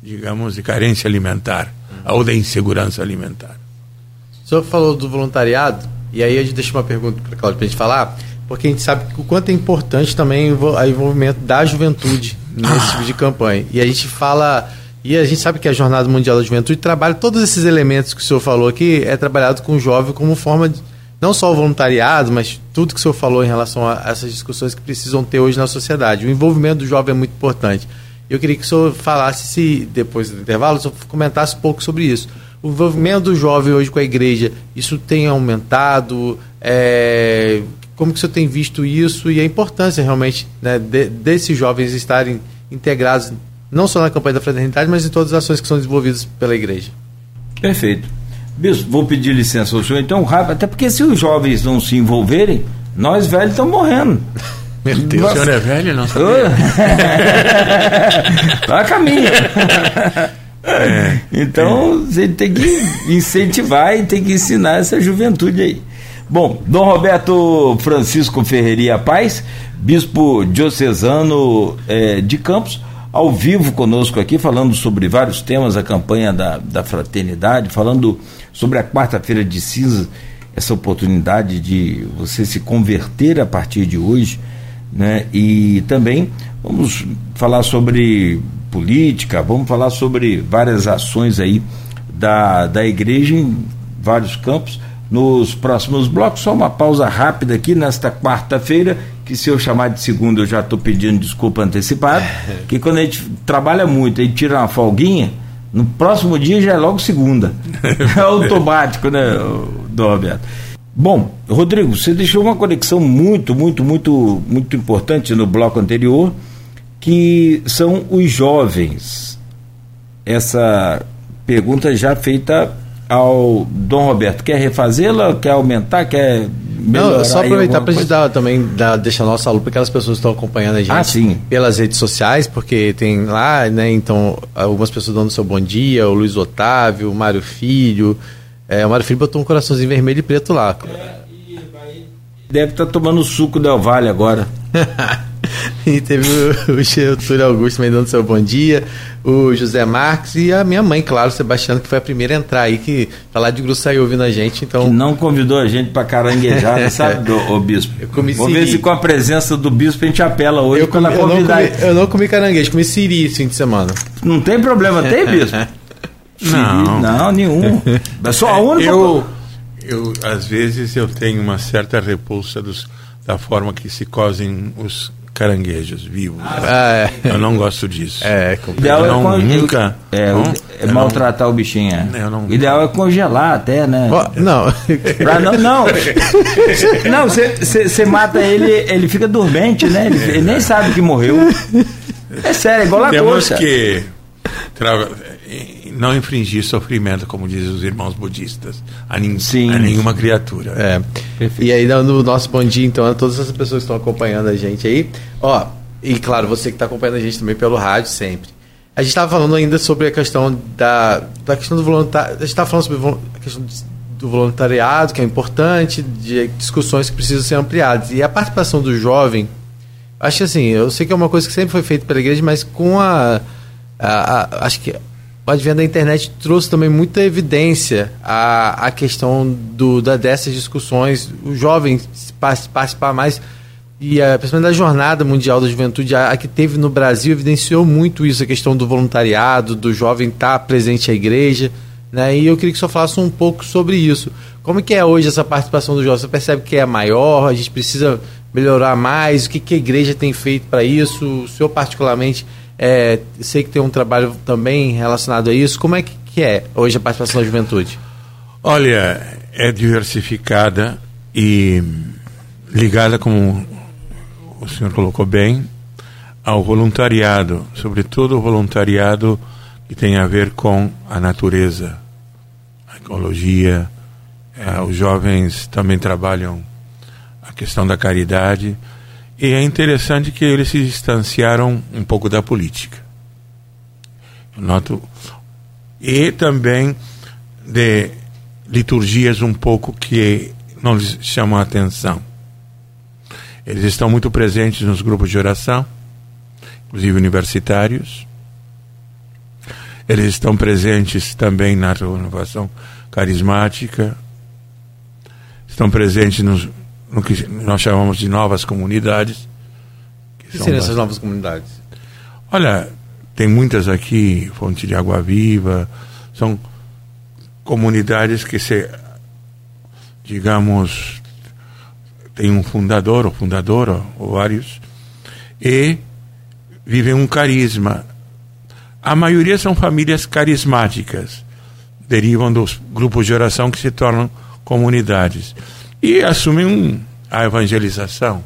digamos, de carência alimentar uhum. ou de insegurança alimentar. O senhor falou do voluntariado, e aí a gente deixa uma pergunta para a Cláudia para a gente falar, porque a gente sabe o quanto é importante também o envolvimento da juventude nesse tipo de campanha. E a gente fala e a gente sabe que a Jornada Mundial da Juventude trabalha todos esses elementos que o senhor falou aqui, é trabalhado com o jovem como forma de, não só o voluntariado, mas tudo que o senhor falou em relação a essas discussões que precisam ter hoje na sociedade. O envolvimento do jovem é muito importante. Eu queria que o senhor falasse, se depois do intervalo, o senhor comentasse um pouco sobre isso. O envolvimento do jovem hoje com a igreja, isso tem aumentado? É, como que o senhor tem visto isso e a importância realmente né, de, desses jovens estarem integrados não só na campanha da fraternidade, mas em todas as ações que são desenvolvidas pela igreja. Perfeito. Bispo, vou pedir licença ao senhor, então, rápido, até porque se os jovens não se envolverem, nós velhos estamos morrendo. Meu Deus, Nossa. o senhor é velho, não sabia? Tá a caminho. É, então, é. você tem que incentivar e tem que ensinar essa juventude aí. Bom, Dom Roberto Francisco Ferreira Paz, bispo diocesano é, de Campos, ao vivo conosco aqui, falando sobre vários temas, a campanha da, da fraternidade, falando sobre a quarta-feira de cinza, essa oportunidade de você se converter a partir de hoje, né? E também vamos falar sobre política, vamos falar sobre várias ações aí da, da igreja em vários campos. Nos próximos blocos, só uma pausa rápida aqui nesta quarta-feira que se eu chamar de segunda eu já estou pedindo desculpa antecipada, que quando a gente trabalha muito e tira uma folguinha, no próximo dia já é logo segunda. É automático, né, do Roberto? Bom, Rodrigo, você deixou uma conexão muito, muito, muito, muito importante no bloco anterior, que são os jovens. Essa pergunta já feita ao Dom Roberto. Quer refazê-la? Quer aumentar? Quer melhorar? Não, só aproveitar para a gente dar, também dar, deixar nossa lupa aquelas pessoas que estão acompanhando a gente ah, sim. pelas redes sociais, porque tem lá, né? Então, algumas pessoas dando seu bom dia, o Luiz Otávio, o Mário Filho. É, o Mário Filho botou um coraçãozinho vermelho e preto lá. É, e deve estar tá tomando suco Del Vale agora. e teve o, o Túlio Augusto também dando seu bom dia, o José Marques e a minha mãe, claro, Sebastiano, que foi a primeira a entrar aí, que tá lá de Gruçaí ouvindo a gente. Então... Que não convidou a gente para caranguejar, sabe, do, o bispo? Eu comi Vamos ver se com a presença do bispo a gente apela hoje para convidar. Eu não, comi, eu não comi caranguejo, comi siri esse fim de semana. Não tem problema, tem, bispo? não. Não, nenhum. É só a única. Eu, eu, às vezes, eu tenho uma certa repulsa dos, da forma que se cozem os caranguejos vivos. Ah, é. Eu não gosto disso. É, é ideal não, é nunca. É, não, é maltratar não, o bichinho. É. Não, o ideal é congelar até, né? Oh, não. pra não. Não, não você mata ele, ele fica dormente, né? Ele, ele, nem sabe que morreu. É sério, é igual a Temos que não infringir sofrimento, como dizem os irmãos budistas, a, nin a nenhuma criatura. É. E aí, no nosso bom dia, então, a todas as pessoas que estão acompanhando a gente aí. Ó, e claro, você que está acompanhando a gente também pelo rádio sempre. A gente estava falando ainda sobre a questão da, da questão do voluntário. A gente estava falando sobre a questão do voluntariado, que é importante, de discussões que precisam ser ampliadas. E a participação do jovem, acho que assim, eu sei que é uma coisa que sempre foi feita pela igreja, mas com a, a, a acho que o advento da internet trouxe também muita evidência à, à questão do, da, dessas discussões, os jovens participar mais e a, principalmente da Jornada Mundial da Juventude, a, a, que teve no Brasil, evidenciou muito isso, a questão do voluntariado, do jovem estar presente à igreja, né? E eu queria que o senhor falasse um pouco sobre isso. Como que é hoje essa participação do jovem? Você percebe que é maior, a gente precisa melhorar mais? O que, que a igreja tem feito para isso? O senhor particularmente é, sei que tem um trabalho também relacionado a isso. Como é que, que é hoje a participação da juventude? Olha, é diversificada e ligada, como o senhor colocou bem, ao voluntariado, sobretudo o voluntariado que tem a ver com a natureza, a ecologia. É, os jovens também trabalham a questão da caridade. E é interessante que eles se distanciaram um pouco da política. Noto. E também de liturgias um pouco que não lhes chamam a atenção. Eles estão muito presentes nos grupos de oração, inclusive universitários. Eles estão presentes também na renovação carismática. Estão presentes nos, no que nós chamamos de novas comunidades. Que, que seriam essas novas comunidades? Olha, tem muitas aqui, Fonte de Água Viva, são comunidades que se, digamos, tem um fundador, ou fundadora, ou vários, e vivem um carisma. A maioria são famílias carismáticas, derivam dos grupos de oração que se tornam comunidades e assumem um, a evangelização.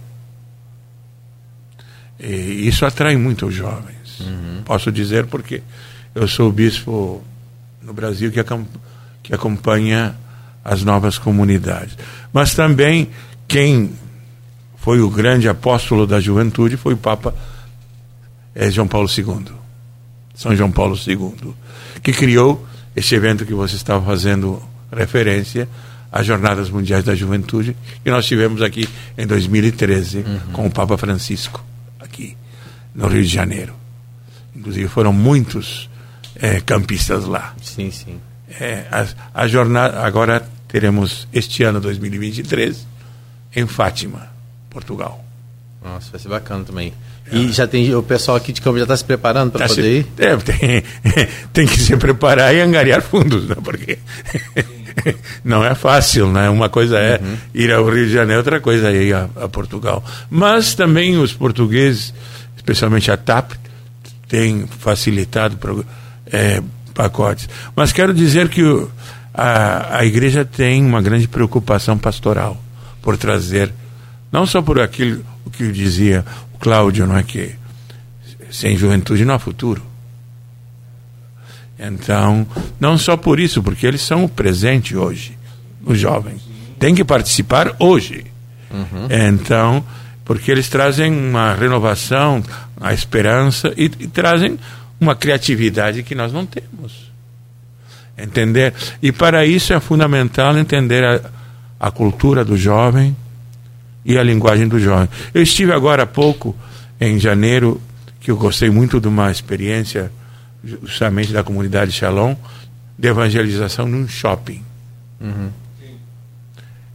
E isso atrai muito os jovens. Uhum. Posso dizer porque eu sou o bispo no Brasil que, que acompanha as novas comunidades. Mas também quem foi o grande apóstolo da juventude foi o Papa é, João Paulo II. São João Paulo II, que criou esse evento que você estava fazendo referência, as Jornadas Mundiais da Juventude, que nós tivemos aqui em 2013 uhum. com o Papa Francisco, aqui no Rio de Janeiro. Inclusive foram muitos é, campistas lá. Sim, sim. É, a, a jornada, agora teremos este ano 2023 em Fátima, Portugal. Nossa, vai ser bacana também. E já tem o pessoal aqui de campo já está se preparando para tá poder se, ir? É, tem, tem que se preparar e angariar fundos, né? porque não é fácil, né? Uma coisa é uhum. ir ao Rio de Janeiro, outra coisa é ir a, a Portugal. Mas também os portugueses, especialmente a TAP, tem facilitado é, pacotes. Mas quero dizer que o, a, a igreja tem uma grande preocupação pastoral por trazer, não só por aquilo que dizia o Cláudio, não é que sem juventude não há futuro. Então, não só por isso, porque eles são o presente hoje, os jovens. Tem que participar hoje. Uhum. Então, porque eles trazem uma renovação, a esperança e, e trazem uma criatividade que nós não temos. Entender? E para isso é fundamental entender a, a cultura do jovem e a linguagem do jovem. Eu estive agora há pouco, em janeiro, que eu gostei muito de uma experiência, justamente da comunidade Shalom, de evangelização num shopping. Uhum.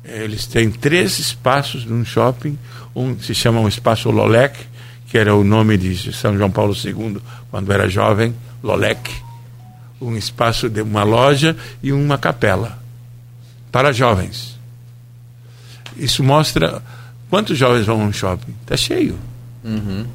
Eles têm três espaços num shopping. Um se chama um espaço Lolec, que era o nome de São João Paulo II quando era jovem, Lolec. Um espaço de uma loja e uma capela para jovens. Isso mostra quantos jovens vão no shopping. Está cheio. Uhum.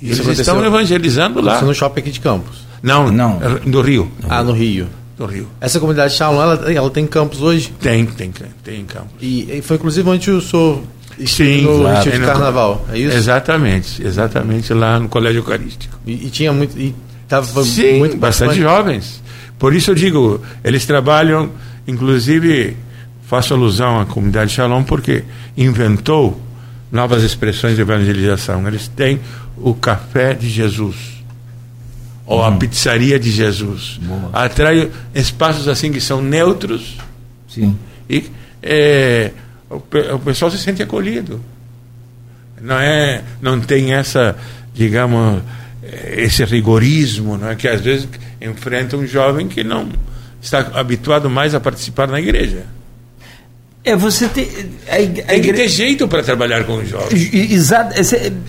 E eles estão evangelizando lá. Isso no shopping aqui de Campos? Não, não. No Rio. Ah, no Rio. No Rio. Essa comunidade Shalom, ela, ela tem campos hoje? Tem, tem, tem campos. E, e foi inclusive onde o senhor Sim, no claro. de carnaval, é isso? Exatamente, exatamente lá no Colégio Eucarístico. E, e tinha muito. E tava Sim, muito bastante jovens. Por isso eu digo, eles trabalham, inclusive Faço alusão à comunidade Shalom porque inventou novas expressões de evangelização. Eles têm o café de Jesus ou a hum. pizzaria de Jesus. Boa. Atrai espaços assim que são neutros. Sim. E é, o, o, pessoal se sente acolhido. Não é, não tem essa, digamos, esse rigorismo, não é que às vezes enfrenta um jovem que não está habituado mais a participar na igreja. É, você tem. A, a tem que igre... ter jeito para trabalhar com os jovens. Exato.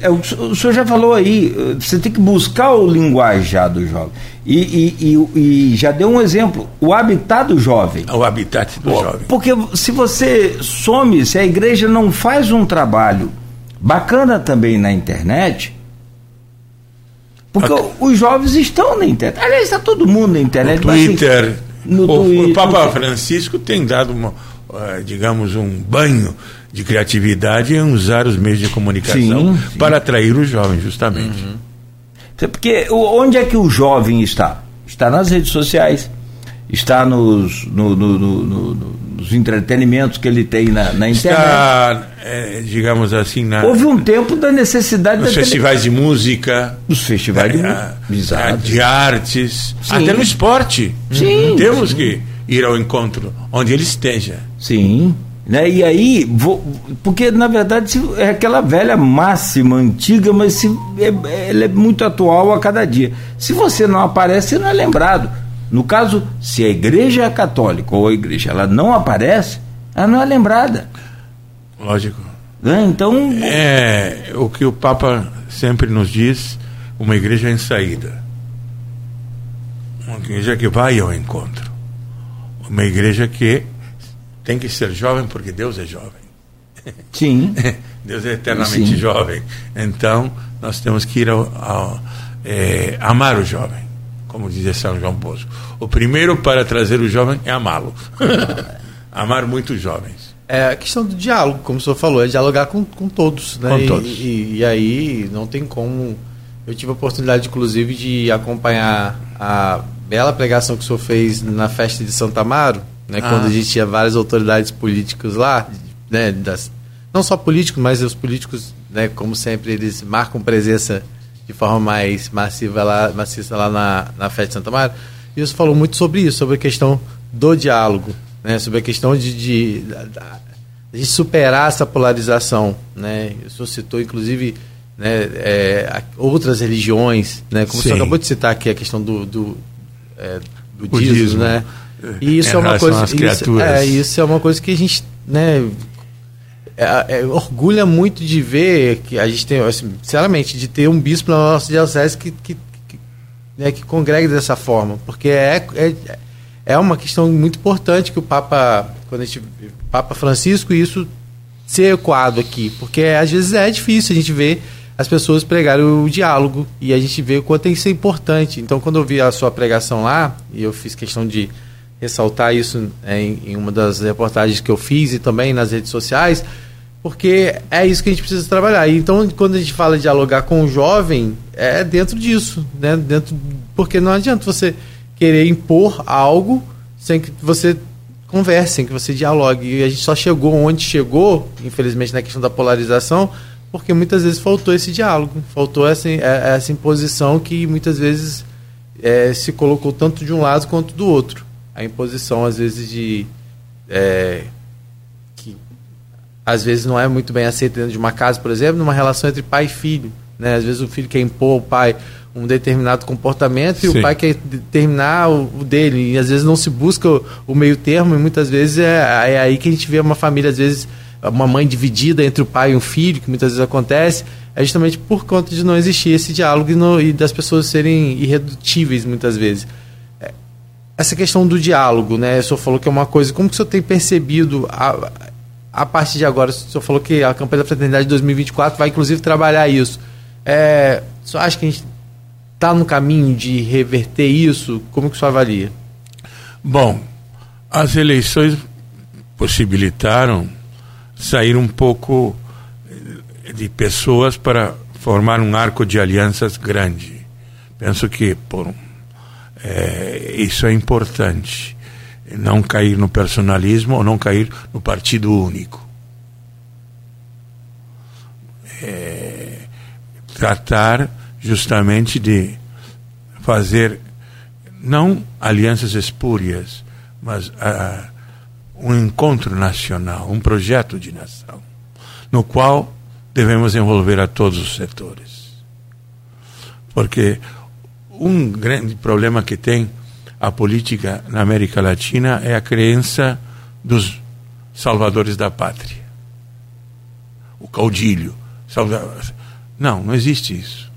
É, o, senhor já falou aí, você tem que buscar o linguajar do jovem. E, e, e, e já deu um exemplo: o habitat do jovem. O habitat do Pô, jovem. Porque se você some, se a igreja não faz um trabalho bacana também na internet. Porque a... os jovens estão na internet. Aliás, está todo mundo na internet. No Twitter, assim, no o, Twitter. o Papa Francisco tem dado, uma, digamos, um banho de criatividade em usar os meios de comunicação Sim, sim. para atrair os jovens, justamente. Porque o- onde é que o jovem está? Está nas redes sociais, está nos, no- no- no- no- no- nos entretenimentos que ele tem na, na internet. Está, eh, digamos assim, na, Houve um tempo da necessidade nos da tele- festivais de música, Dos festivais de eh, música. eh, Exato. de artes, Sim. até no esporte. Sim, Temos que ir ao encontro, onde ele esteja. Sim. Né? E aí, vou- porque na verdade é aquela velha máxima antiga, mas se, é, ela é muito atual a cada dia. Se você não aparece, você não é lembrado. No caso, se a igreja é católica ou a igreja ela não aparece, ela não é lembrada. Lógico. né? Então, É o que o Papa sempre nos diz: uma igreja em saída. Uma igreja que vai ao encontro. Uma igreja que tem que ser jovem porque Deus é jovem. sim. Deus é eternamente Sim. jovem. Então, nós temos que ir ao, ao, é, amar o jovem, como dizia São João Bosco. O primeiro para trazer o jovem é amá-lo. amar muito os jovens. É a questão do diálogo, como o senhor falou, é dialogar com, com todos. Né? Com E- todos. E, e aí não tem como. Eu tive a oportunidade, inclusive, de acompanhar a bela pregação que o senhor fez na festa de Santa Amaro, né? Ah. quando a gente tinha várias autoridades políticas lá, né? Das, não só políticos, mas os políticos, né? como sempre, eles marcam presença de forma mais massiva lá, maciça lá na, na festa de Santa Amaro. E o senhor falou muito sobre isso, sobre a questão do diálogo, né? sobre a questão de, de, de superar essa polarização. Né? O senhor citou, inclusive, né, é, outras religiões, né? como o senhor Sim. acabou de citar aqui a questão do, do é, budismo, Budismo. né? É, E isso em é uma coisa. isso- é, isso é uma coisa que a gente, né? é- é, orgulha muito de ver que a gente tem, assim, sinceramente, de ter um bispo na nossa diocese que, que, que, né, que congregue dessa forma, porque é, é, é uma questão muito importante que o Papa, quando a gente, Papa Francisco, e isso ser ecoado aqui, porque às vezes é difícil a gente ver as pessoas pregarem o diálogo e a gente vê o quanto isso é importante. Então, quando eu vi a sua pregação lá, e eu fiz questão de ressaltar isso é, em, em uma das reportagens que eu fiz e também nas redes sociais, porque é isso que a gente precisa trabalhar. Então, quando a gente fala dialogar com o jovem, é dentro disso, né? Dentro, porque não adianta você querer impor algo sem que você converse, sem que você dialogue. E a gente só chegou onde chegou, infelizmente, na questão da polarização, porque muitas vezes faltou esse diálogo, faltou essa, é- essa imposição que muitas vezes é, se colocou tanto de um lado quanto do outro. A imposição, às vezes, de. é, que às vezes não é muito bem aceita dentro de uma casa, por exemplo, numa relação entre pai e filho. Né? Às vezes o filho quer impor ao pai um determinado comportamento e Sim. o pai quer determinar o, o dele. E às vezes não se busca o, o meio termo, e muitas vezes é, é aí que a gente vê uma família, às vezes, uma mãe dividida entre o pai e um filho, que muitas vezes acontece, é justamente por conta de não existir esse diálogo e, e das pessoas serem irredutíveis muitas vezes essa questão do diálogo, né? O senhor falou que é uma coisa. Como que o senhor tem percebido a, a partir de agora? O senhor falou que a campanha da fraternidade de 2024 vai inclusive trabalhar isso. É, o senhor acha que a gente está no caminho de reverter isso? Como que o senhor avalia? Bom, as eleições possibilitaram sair um pouco eh, de pessoas para formar um arco de alianças grande. Penso que por eh, isso é importante. Não cair no personalismo ou não cair no partido único. Eh, tratar justamente de fazer não alianças espúrias, mas ah, um encontro nacional, um projeto de nação, no qual devemos envolver a todos os setores. Porque um grande problema que tem a política na América Latina é a crença dos salvadores da pátria. O caudilho. Não, não existe isso.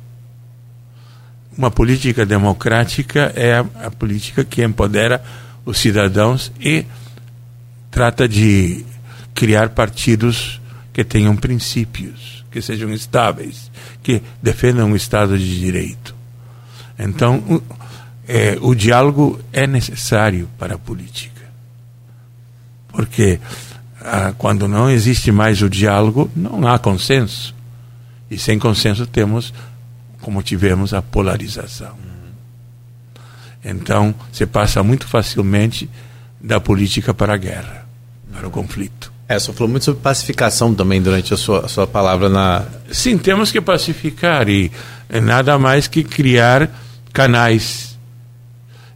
Uma política democrática é a, a política que empodera os cidadãos e trata de criar partidos que tenham princípios, que sejam estáveis, que defendam o Estado de Direito. Então, o- é, o diálogo é necessário para a política. Porque ah, quando não existe mais o diálogo, não há consenso. E sem consenso temos, como tivemos, a polarização. Então, você passa muito facilmente da política para a guerra, para o conflito. É, você falou muito sobre pacificação também durante a sua, a sua palavra na. Sim, temos que pacificar e nada mais que criar canais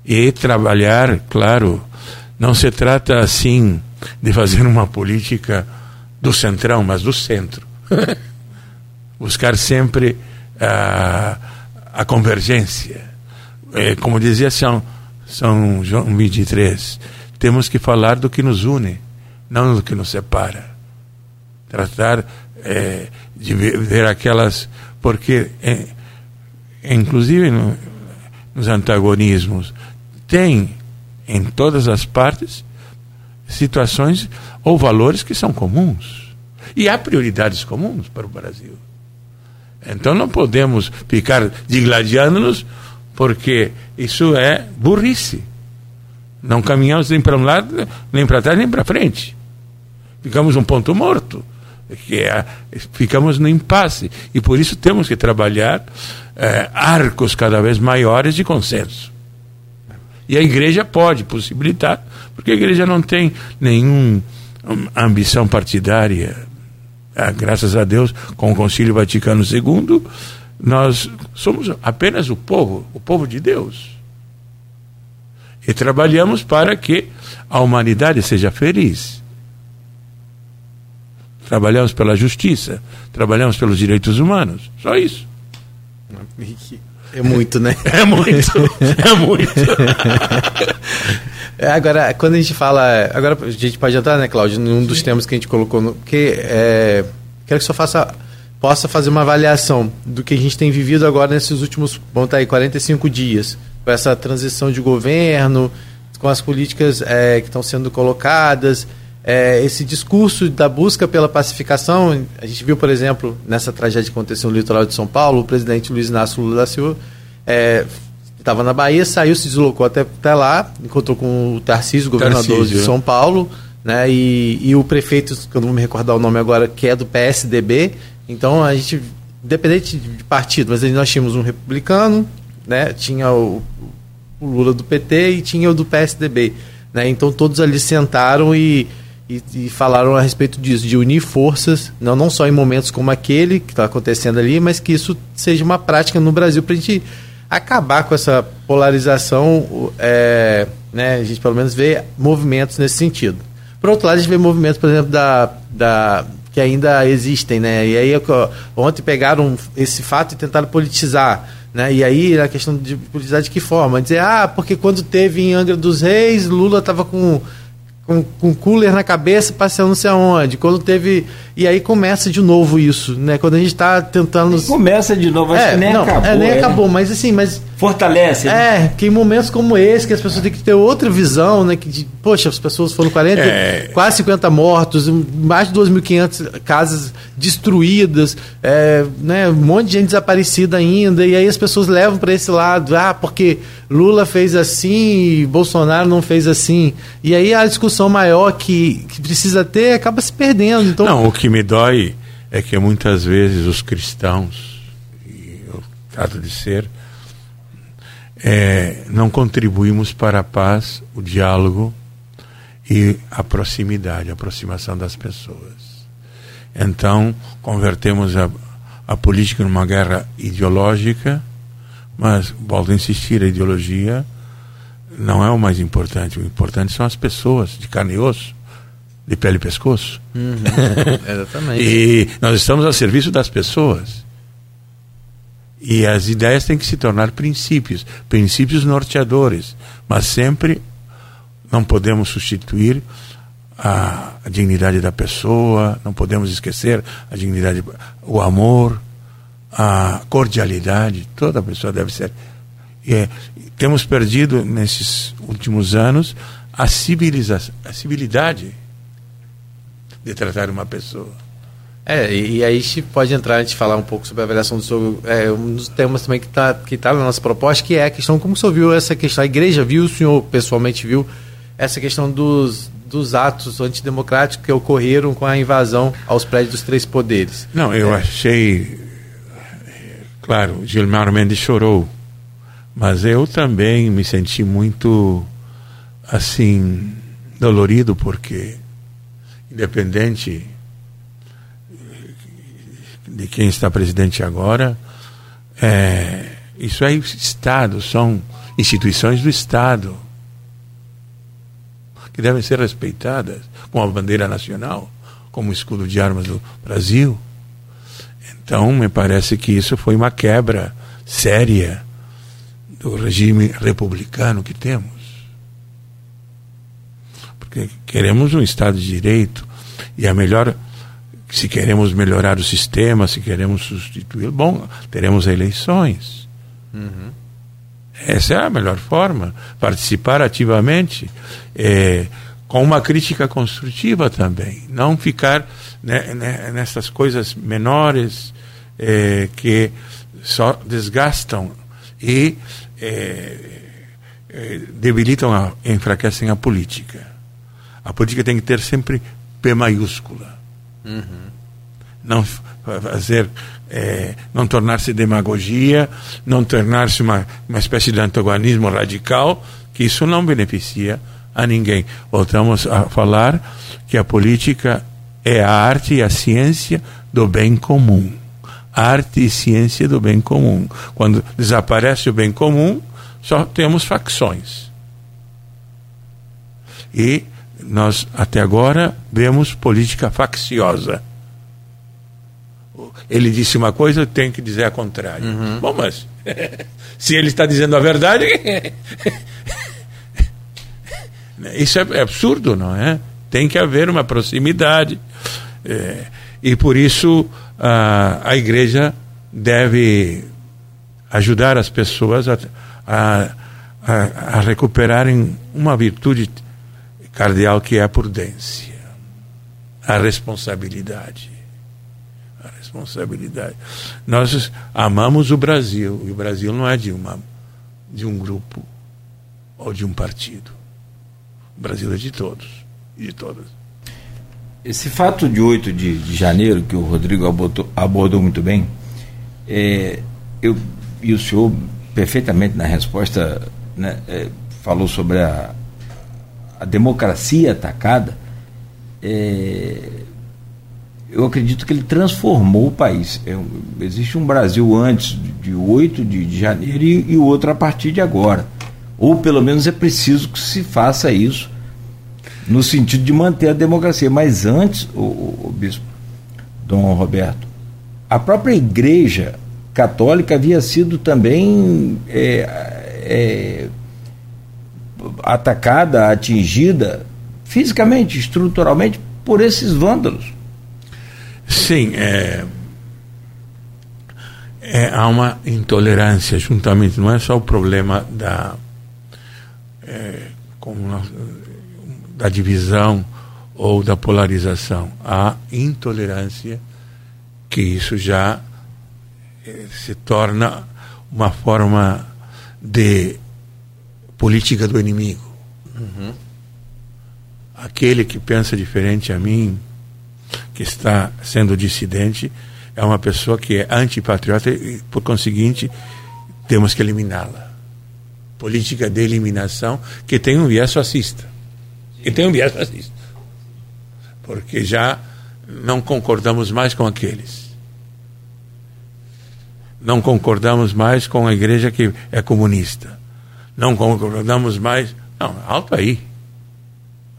e trabalhar, claro. Não se trata assim de fazer uma política do centrão, mas do centro. Buscar sempre a, a convergência. É, como dizia São, São João 23, temos que falar do que nos une não do que nos separa. Tratar é, de ver, aquelas. Porque, é, inclusive no, nos antagonismos, tem em todas as partes situações ou valores que são comuns. E há prioridades comuns para o Brasil. Então não podemos ficar digladiando-nos, porque isso é burrice. Não caminhamos nem para um lado, nem para trás, nem para frente ficamos um ponto morto, que é, ficamos no impasse. E por isso temos que trabalhar é, arcos cada vez maiores de consenso. E a igreja pode possibilitar, porque a igreja não tem nenhuma ambição partidária. Ah, graças a Deus, com o Concílio Vaticano II, nós somos apenas o povo, o povo de Deus. E trabalhamos para que a humanidade seja feliz. Trabalhamos pela justiça, trabalhamos pelos direitos humanos. Só isso. É muito, né? É muito, é muito. É, agora, quando a gente fala. Agora a gente pode entrar, né, Cláudio, num dos temas que a gente colocou. No, que é, quero que o senhor faça, possa fazer uma avaliação do que a gente tem vivido agora nesses últimos, vamos estar aí, 45 dias, com essa transição de governo, com as políticas é, que estão sendo colocadas é, esse discurso da busca pela pacificação, a gente viu, por exemplo, nessa tragédia que aconteceu no litoral de São Paulo, o presidente Luiz Inácio Lula da Silva estava é, na Bahia, saiu, se deslocou até, até lá, encontrou com o Tarcísio, governador Tarcísio. de São Paulo, né, e, e o prefeito, que eu não vou me recordar o nome agora, que é do PSDB. Então, a gente, independente de partido, mas nós tínhamos um republicano, né, tinha o, o Lula do PT e tinha o do PSDB. Né, então, todos ali sentaram e e, e, falaram a respeito disso, de unir forças, não, não só em momentos como aquele que está acontecendo ali, mas que isso seja uma prática no Brasil para a gente acabar com essa polarização, é, né, a gente pelo menos vê movimentos nesse sentido. Por outro lado, a gente vê movimentos, por exemplo, da, da que ainda existem, né? E aí ontem pegaram esse fato e tentaram politizar. Né? E aí a questão de politizar de que forma? Dizer, ah, porque quando teve em Angra dos Reis, Lula estava com com, com cooler na cabeça, passeando não sei aonde. Quando teve. E aí começa de novo isso, né? Quando a gente está tentando. Começa de novo, acho é, que nem não, acabou. É, nem é. acabou, mas assim, mas. Fortalece. Né? É, que em momentos como esse, que as pessoas têm que ter outra visão, né? Que, de, poxa, as pessoas foram 40, é. quase 50 mortos, mais de 2.500 casas destruídas, é, né? Um monte de gente desaparecida ainda, e aí as pessoas levam para esse lado, ah, porque Lula fez assim e Bolsonaro não fez assim. E aí a discussão maior que, que precisa ter acaba se perdendo. Então... Não, o que me dói é que muitas vezes os cristãos, e eu trato de ser, é, não contribuímos para a paz, o diálogo e a proximidade, a aproximação das pessoas. Então, convertemos a, a política numa guerra ideológica mas, volto a insistir, a ideologia não é o mais importante. O importante são as pessoas, de carne e osso, de pele e pescoço. Uhum. Exatamente. e nós estamos a serviço das pessoas. E as ideias têm que se tornar princípios, princípios norteadores. Mas sempre não podemos substituir a, a dignidade da pessoa, não podemos esquecer a dignidade, o amor, a cordialidade, toda pessoa deve ser. É, temos perdido nesses últimos anos a civilização, a civilidade de tratar uma pessoa. É, e, e aí a gente pode entrar, a gente falar um pouco sobre a avaliação do senhor, é, um dos temas também que está que tá na nossa proposta, que é a questão, como o senhor viu essa questão, a igreja viu, o senhor pessoalmente viu, essa questão dos, dos atos antidemocráticos que ocorreram com a invasão aos prédios dos três poderes. Não, eu é. achei, claro, Gilmar Mendes chorou, mas eu também me senti muito, assim, dolorido, porque, independente de quem está presidente agora, é, isso é Estado, são instituições do Estado que devem ser respeitadas como a bandeira nacional, como escudo de armas do Brasil. Então, me parece que isso foi uma quebra séria do regime republicano que temos. Porque queremos um Estado de Direito e a melhor se queremos melhorar o sistema, se queremos substituí-lo, bom, teremos eleições. Uhum. Essa é a melhor forma. Participar ativamente, é, com uma crítica construtiva também. Não ficar né, né, nessas coisas menores é, que só desgastam e é, é debilitam, a, enfraquecem a política. A política tem que ter sempre P maiúscula Uhum. Não fazer, é, não tornar-se demagogia, não tornar-se uma, uma espécie de antagonismo radical, que isso não beneficia a ninguém. Voltamos a falar que a política é a arte e a ciência do bem comum. Arte e ciência do bem comum. Quando desaparece o bem comum, só temos facções. E nós até agora vemos política facciosa. Ele disse uma coisa, eu tenho que dizer a contrária. Uhum. Bom, mas se ele está dizendo a verdade, isso é, absurdo, não é? Tem que haver uma proximidade. É, e por isso a, a igreja deve ajudar as pessoas a, a, a, a recuperarem uma virtude cardeal que é a prudência, a responsabilidade. A responsabilidade. Nós amamos o Brasil, e o Brasil não é de, uma, de um grupo ou de um partido. O Brasil é de todos e de todas. Esse fato de 8 de, de janeiro, que o Rodrigo abordou, abordou muito bem, é, eu, e o senhor perfeitamente na resposta né, é, falou sobre a, a democracia atacada, é, eu acredito que ele transformou o país. É, existe um Brasil antes de 8 de, janeiro e, e outro a partir de agora. Ou pelo menos é preciso que se faça isso no sentido de manter a democracia. Mas antes, o, o, o bispo Dom Roberto, a própria igreja católica havia sido também é, é, atacada, atingida fisicamente, estruturalmente por esses vândalos. Sim, é, é, há uma intolerância juntamente, não é só o problema da, é, nós, da divisão ou da polarização, há intolerância que isso já é, se torna uma forma de política do inimigo. Uhum. Aquele que pensa diferente a mim, que está sendo dissidente, é uma pessoa que é antipatriota e, por conseguinte, temos que eliminá-la. Política de eliminação que tem um viés fascista. Que tem um viés fascista. Porque já não concordamos mais com aqueles. Não concordamos mais com a igreja que é comunista não concordamos mais. Não, alto aí.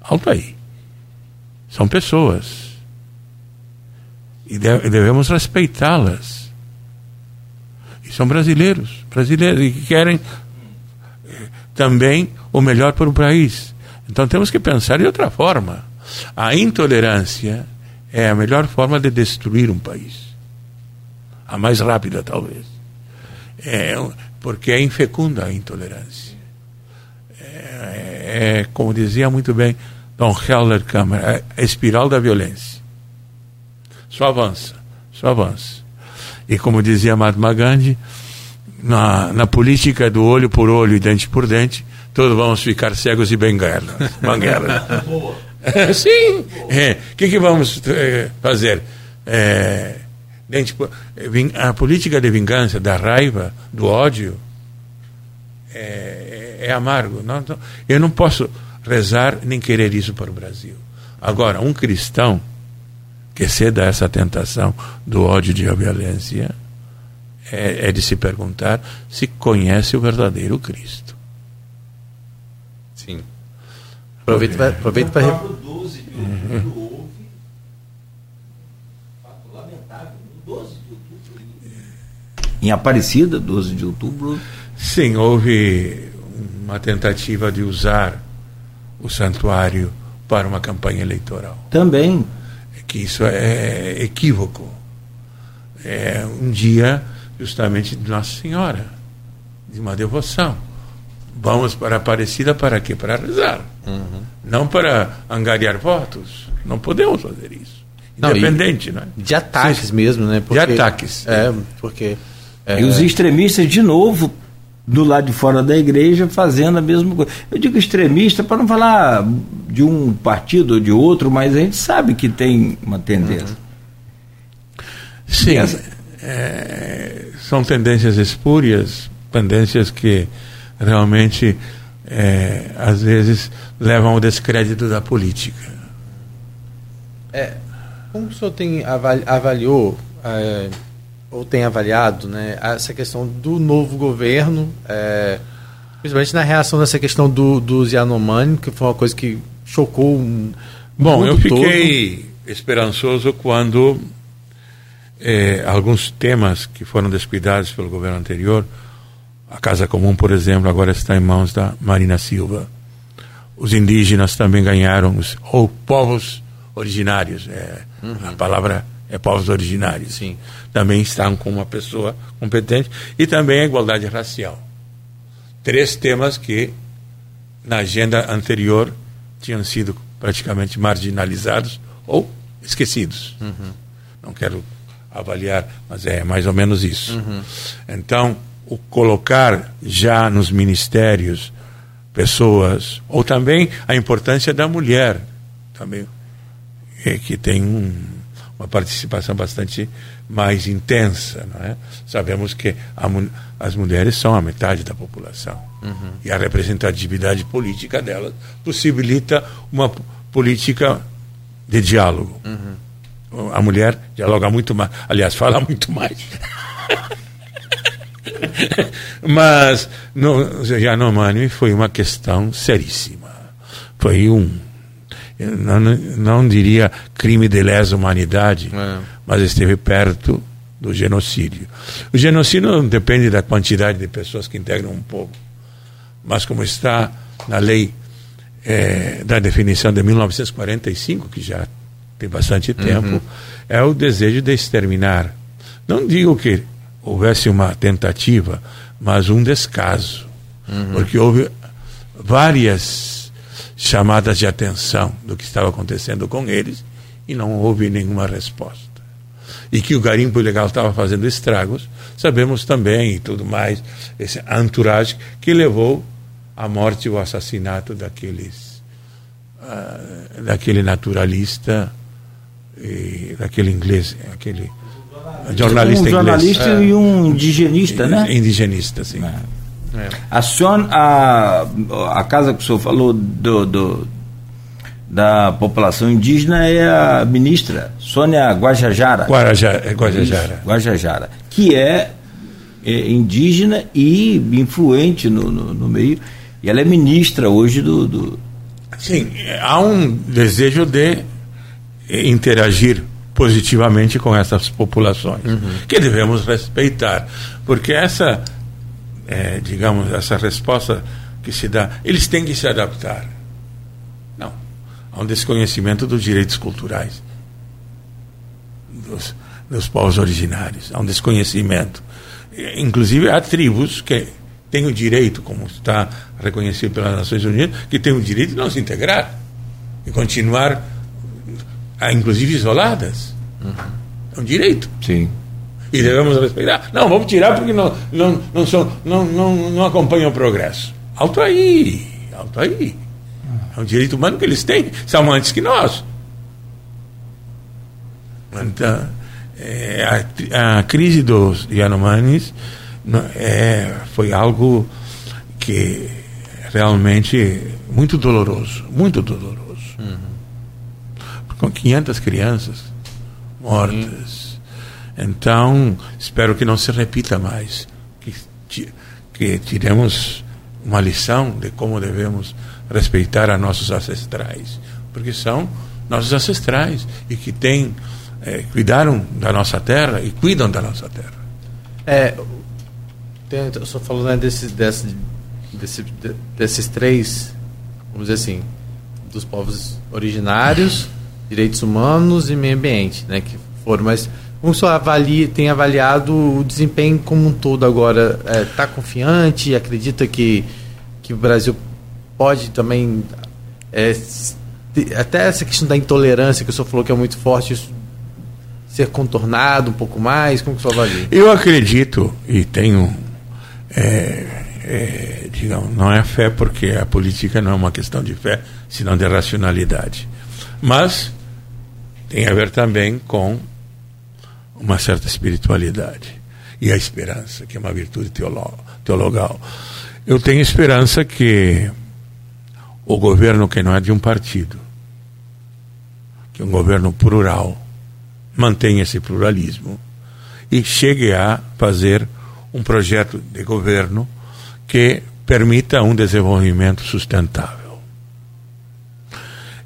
Alto aí. São pessoas. E devemos respeitá-las. E são brasileiros, brasileiros, e que querem eh, também o melhor para o país. Então temos que pensar de outra forma. A intolerância é a melhor forma de destruir um país. A mais rápida, talvez. É, porque é infecunda a intolerância. É, é como dizia muito bem Don Heller Kammer, é a espiral da violência. só avança, só avança. E como dizia Mahatma Gandhi, na, na política do olho por olho e dente por dente, todos vamos ficar cegos e benguelas. banguelas. Sim. O é, que, que vamos é, fazer? É, dente por, a política de vingança, da raiva, do ódio, é, é amargo. Não, não, eu não posso rezar nem querer isso para o Brasil. Agora, um cristão que ceda a essa tentação do ódio e da violência é, é, de se perguntar se conhece o verdadeiro Cristo. Sim. Aproveita para. Aproveita para. Uhum. Em Aparecida, 12 de outubro. Sim, houve uma tentativa de usar o santuário para uma campanha eleitoral. Também. É que isso é equívoco. É um dia justamente de Nossa Senhora, de uma devoção. Vamos para Aparecida para quê? Para rezar. Uhum. Não para angariar votos. Não podemos fazer isso. Independente, não, né? De ataques Sim. mesmo, né? Porque, de ataques. É, porque. É, e os extremistas, de novo, do lado de fora da igreja fazendo a mesma coisa. Eu digo extremista para não falar de um partido ou de outro, mas a gente sabe que tem uma tendência. Uhum. Sim, essa... é, são tendências espúrias, tendências que realmente é, às vezes levam ao descrédito da política. É, como o senhor tem avali avaliou é, ou tem avaliado né, essa questão do novo governo, é, principalmente na reação dessa questão do, dos Yanomami, que foi uma coisa que chocou um, Bom, eu fiquei todo. esperançoso quando é, alguns temas que foram descuidados pelo governo anterior, a Casa Comum, por exemplo, agora está em mãos da Marina Silva. Os indígenas também ganharam, ou povos originários, é, uhum. a palavra é povos originários. Sim. Também estão com uma pessoa competente. E também a igualdade racial. Três temas que, na agenda anterior, tinham sido praticamente marginalizados ou esquecidos. Uhum. Não quero avaliar, mas é mais ou menos isso. Uhum. Então, o colocar já nos ministérios pessoas, ou também a importância da mulher, também, que tem um, uma participação bastante mais intensa. Não é? Sabemos que a, as mulheres são a metade da população. Uhum. E a representatividade política delas possibilita uma política de diálogo. Uhum. A mulher dialoga muito mais, aliás, fala muito mais. Mas no Yanomami foi uma questão seríssima. Foi um não, não diria crime de lesa humanidade, é. mas esteve perto do genocídio. O genocídio não depende da quantidade de pessoas que integram um povo, mas como está na lei é, da definição de 1945, que já tem bastante tempo, uhum. é o desejo de exterminar. Não digo que houvesse uma tentativa, mas um descaso, uhum. porque houve várias chamadas de atenção do que estava acontecendo com eles e não houve nenhuma resposta. E que o garimpo ilegal estava fazendo estragos, sabemos também e tudo mais, esse entourage que levou à morte e ao assassinato daqueles, uh, daquele naturalista, e daquele inglês, aquele jornalista um jornalista inglês. e um indigenista, né? Indigenista, sim. É. É. A, senhora, a, a casa que o senhor falou do, do, da população indígena é a ministra Sônia Guajajara. Guarajara, é Guajajara. Guajajara, que é, é, indígena e influente no, no, no, meio. E ela é ministra hoje do, do. Sim, há um desejo de interagir positivamente com essas populações, uhum. que devemos respeitar, porque essa é, digamos, essa resposta que se dá, eles têm que se adaptar. Não. Há um desconhecimento dos direitos culturais dos, dos povos originários. Há um desconhecimento. Inclusive, há tribos que têm o direito, como está reconhecido pelas Nações Unidas, que têm o direito de não se integrar e continuar, inclusive, isoladas. Uhum. É um direito. Sim. E devemos respeitar. Não, vamos tirar porque não, não, não, são, não, não, não acompanham o progresso. Alto aí, alto aí. É um direito humano que eles têm, são antes que nós. Então, é, a, a, crise dos Yanomamis é, foi algo que realmente muito doloroso, muito doloroso. Uhum. Com 500 crianças mortas. Uhum. Então, espero que não se repita mais. Que, que tiremos uma lição de como devemos respeitar a nossos ancestrais. Porque são nossos ancestrais e que têm, é, cuidaram da nossa terra e cuidam da nossa terra. É, eu só falando né, desses, desses, desse, desses três, vamos dizer assim, dos povos originários, direitos humanos e meio ambiente, né, que foram, mas como só avalia, tem avaliado o desempenho como um todo agora? Está é, confiante? Acredita que, que o Brasil pode também. É, até essa questão da intolerância que o senhor falou que é muito forte, isso ser contornado um pouco mais? Como que o senhor avalia? Eu acredito e tenho. É, é, digamos, não é fé porque a política não é uma questão de fé, senão de racionalidade. Mas tem a ver também com uma certa espiritualidade e a esperança, que é uma virtude teologal. Eu tenho esperança que o governo que não é de um partido, que é um governo plural, mantenha esse pluralismo e chegue a fazer um projeto de governo que permita um desenvolvimento sustentável.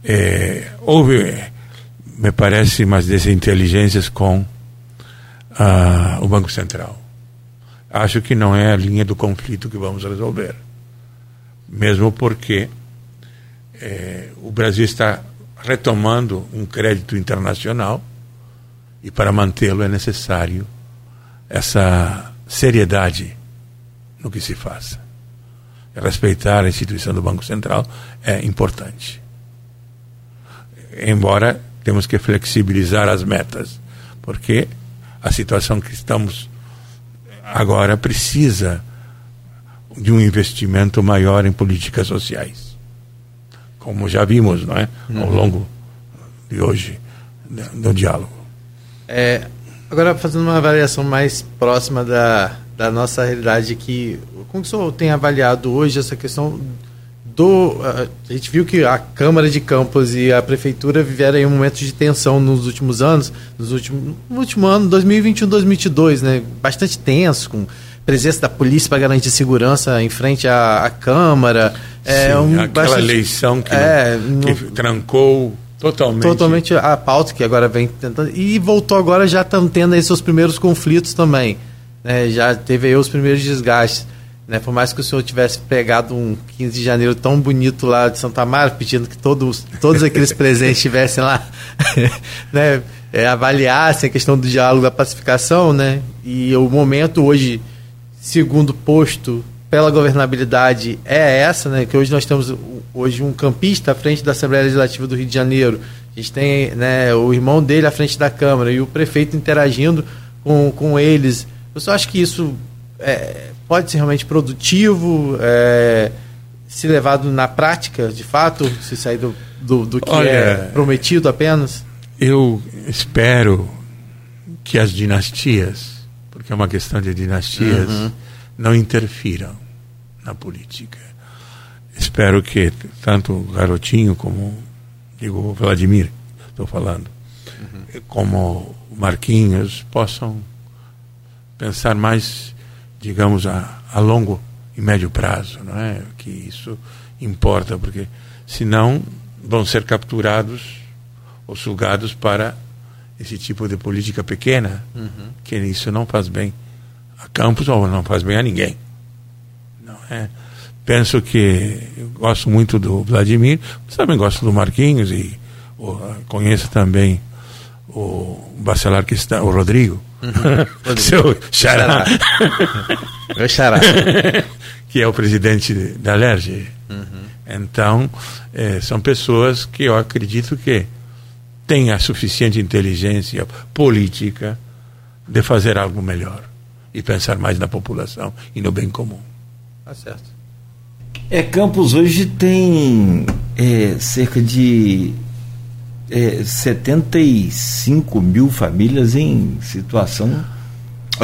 É, houve, me parece, umas desinteligências com uh, o Banco Central. Acho que não é a linha do conflito que vamos resolver. Mesmo porque é, o Brasil está retomando um crédito internacional e para mantê-lo é necessário essa seriedade no que se faça. Respeitar a instituição do Banco Central é importante. Embora temos que flexibilizar as metas, porque a situação que estamos agora precisa de um investimento maior em políticas sociais. Como já vimos, não é? Ao uhum. longo de hoje, do diálogo. É, agora, fazendo uma avaliação mais próxima da, da nossa realidade aqui, como o senhor tem avaliado hoje essa questão do. A gente viu que a Câmara de Campos e a Prefeitura viveram um momento de tensão nos últimos anos, nos últimos, no último ano, 2021, 2022, né? Bastante tenso, com presença da polícia para garantir segurança em frente à, à Câmara. É, Sim, um, aquela bastante, eleição que, é, que no, trancou totalmente. Totalmente a pauta que agora vem tentando. E voltou agora já estão tendo aí seus primeiros conflitos também. Né? Já teve aí os primeiros desgastes. Né? Por mais que o senhor tivesse pegado um 15 de janeiro tão bonito lá de Santa Mara, pedindo que todos, todos aqueles presentes estivessem lá, né? É, avaliassem a questão do diálogo da pacificação, né? E o momento hoje, segundo posto pela governabilidade, é essa, né? Que hoje nós temos hoje um campista à frente da Assembleia Legislativa do Rio de Janeiro. A gente tem né, o irmão dele à frente da Câmara e o prefeito interagindo com, com eles. Eu só acho que isso é, pode ser realmente produtivo, é, se levado na prática, de fato, se sair do, do, do que Olha, é prometido apenas? Eu espero que as dinastias, porque é uma questão de dinastias, uhum. não interfiram na política. Espero que tanto o Garotinho como digo o Vladimir, estou falando, uhum. como o Marquinhos possam pensar mais, digamos, a, a longo e médio prazo, não é? Que isso importa, porque senão vão ser capturados ou sugados para esse tipo de política pequena, uhum. que isso não faz bem a Campos ou não faz bem a ninguém. Não é? Penso que eu gosto muito do Vladimir, mas também gosto do Marquinhos e conheço também o Bacelar que está, o Rodrigo, Uhum. Seu xará. Meu xará. que é o presidente da LERJ. Uhum. Então, é, são pessoas que eu acredito que tem a suficiente inteligência política de fazer algo melhor e pensar mais na população e no bem comum. Tá certo. É, Campos hoje tem é, cerca de é, 75 mil famílias em situação.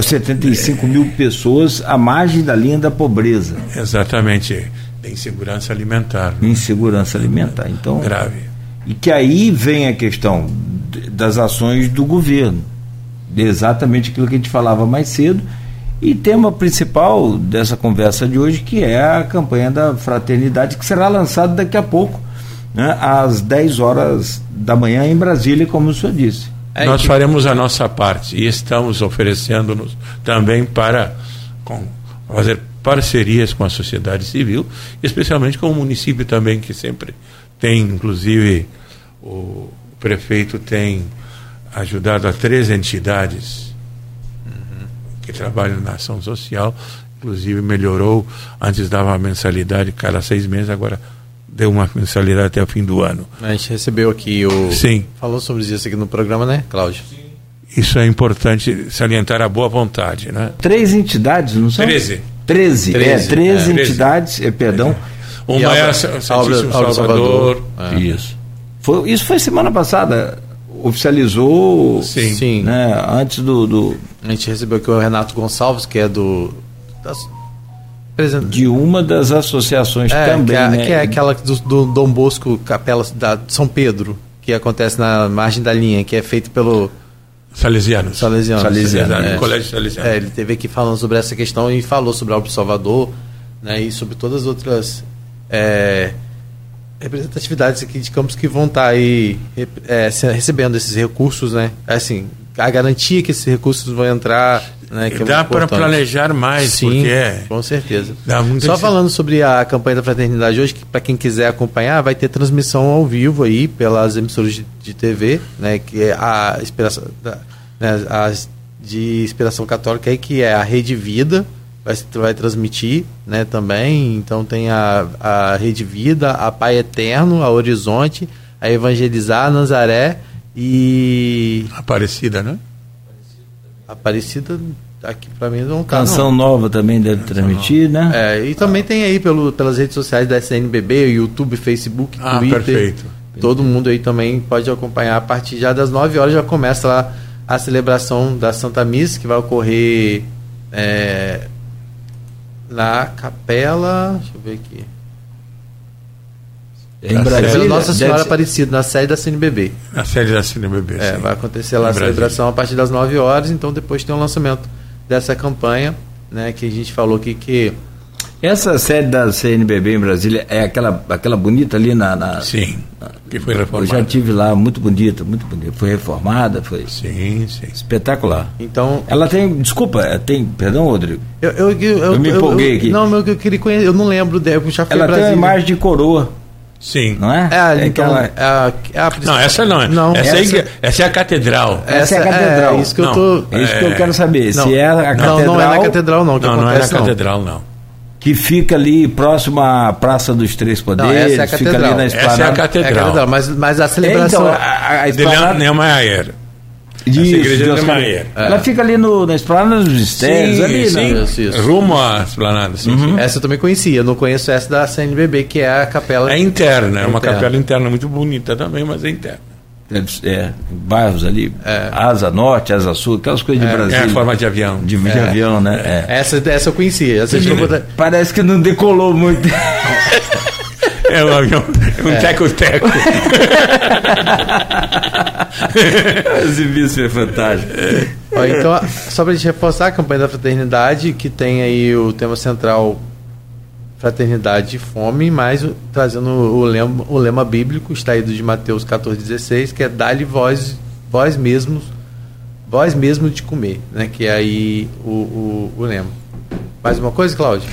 75 mil pessoas à margem da linha da pobreza. Exatamente. Insegurança alimentar. Né? Insegurança alimentar. Então, Grave. E que aí vem a questão das ações do governo. Exatamente aquilo que a gente falava mais cedo. E tema principal dessa conversa de hoje, que é a campanha da fraternidade, que será lançada daqui a pouco, né, às 10 horas da manhã em Brasília, como o senhor disse. É Nós que... faremos a nossa parte e estamos oferecendo-nos também para com, fazer parcerias com a sociedade civil, especialmente com o município também, que sempre tem, inclusive, o prefeito tem ajudado a três entidades uhum. que trabalham na ação social, inclusive melhorou, antes dava uma mensalidade cada seis meses, agora deu uma mensalidade até o fim do ano. A gente recebeu aqui o. Sim. Falou sobre isso aqui no programa, né, Cláudio? Isso é importante salientar a boa vontade, né? Três entidades, não são? Treze. Treze, treze, é, treze é, entidades, é, perdão. É. Uma é a Santíssimo Salvador. Salvador. É. Isso. Foi, isso foi semana passada. Oficializou. Sim. Sim. Né, antes do, do, A gente recebeu aqui o Renato Gonçalves, que é do. Das, de uma das associações é, também. Que é, né? que é aquela do, do Dom Bosco Capela da São Pedro, que acontece na margem da linha, que é feito pelo. Salesianos. Salesianos. Salesianos. É, Colégio Salesiano. É, ele teve aqui falando sobre essa questão e falou sobre o Salvador né, e sobre todas as outras é, representatividades aqui de campos que vão estar tá aí é, recebendo esses recursos, né? Assim, a garantia que esses recursos vão entrar né, que é dá para planejar mais, Sim, porque é, com certeza. Só falando sobre a campanha da fraternidade hoje, que para quem quiser acompanhar, vai ter transmissão ao vivo aí pelas emissoras de, de TV, né, que é a inspiração da, né, as de inspiração católica aí, que é a Rede Vida, vai, vai transmitir né, também. Então tem a, a Rede Vida, a Pai Eterno, a Horizonte, a Evangelizar, a Nazaré e. Aparecida, né? Aparecida aqui para mim não tá. Canção não. nova também deve Canção transmitir, nova. né? É, e também tem aí pelo, pelas redes sociais da SNBB, YouTube, Facebook, ah, Twitter. Perfeito. Todo mundo aí também pode acompanhar a partir já das 9 horas já começa lá a celebração da Santa Missa que vai ocorrer é, na capela, deixa eu ver aqui. Em Brasília, Nossa Senhora Aparecida, na sede da CNBB. Na sede da CNBB, é, Vai acontecer lá em a celebração a partir das 9 horas, então depois tem o lançamento dessa campanha, né, que a gente falou aqui que... Essa sede da CNBB em Brasília é aquela, aquela bonita ali na, na Sim, na, que foi reformada. Eu já tive lá, muito bonita, muito bonita. Foi reformada, foi sim, sim. espetacular. Então... Ela tem, desculpa, é, tem, perdão, Rodrigo? Eu, eu, eu, eu me empolguei aqui. Não, eu, eu queria conhecer, eu não lembro, eu já fui Ela tem uma imagem de coroa. Sim. Não é? É, é então, aquela... é é a... Não, essa não é. Não, essa, essa... Aí, essa é a catedral. Essa, essa é a catedral. É isso que eu tô. É isso que eu quero saber. Não, se é a catedral. Não, não é na catedral, não. não, não é na catedral, não. Que fica ali próximo à Praça dos Três Poderes. Não, essa é a catedral. Fica ali na esplanada. Essa é a catedral. É a catedral mas, mas a celebração. Então, a, a esplanada... De Neumayer. Isso, igreja de Neumayer. É. Ela fica ali no, na esplanada dos mistérios, ali, sim, né? Isso, isso. Rumo à esplanada, sim, uhum. Essa eu também conhecia, eu não conheço essa da CNBB, que é a capela. É interna, é uma interna. capela interna muito bonita também, mas é interna. É, bairros ali, é. Asa Norte, Asa Sul, aquelas coisas de é, Brasília. É a forma de avião. De, de é. avião, né? É. Essa, essa eu conhecia. Essa Parece que não decolou muito. É um avião, um é. teco-teco. Esse é fantástico. Ó, então, só para a gente reforçar a campanha da fraternidade, que tem aí o tema central fraternidade e fome, mas trazendo o lema, o lema bíblico, extraído de Mateus 14,16, que é dá-lhe vós, vós mesmos, vós mesmos de comer, né? Que é aí o, o, o lema. Mais uma coisa, Cláudio?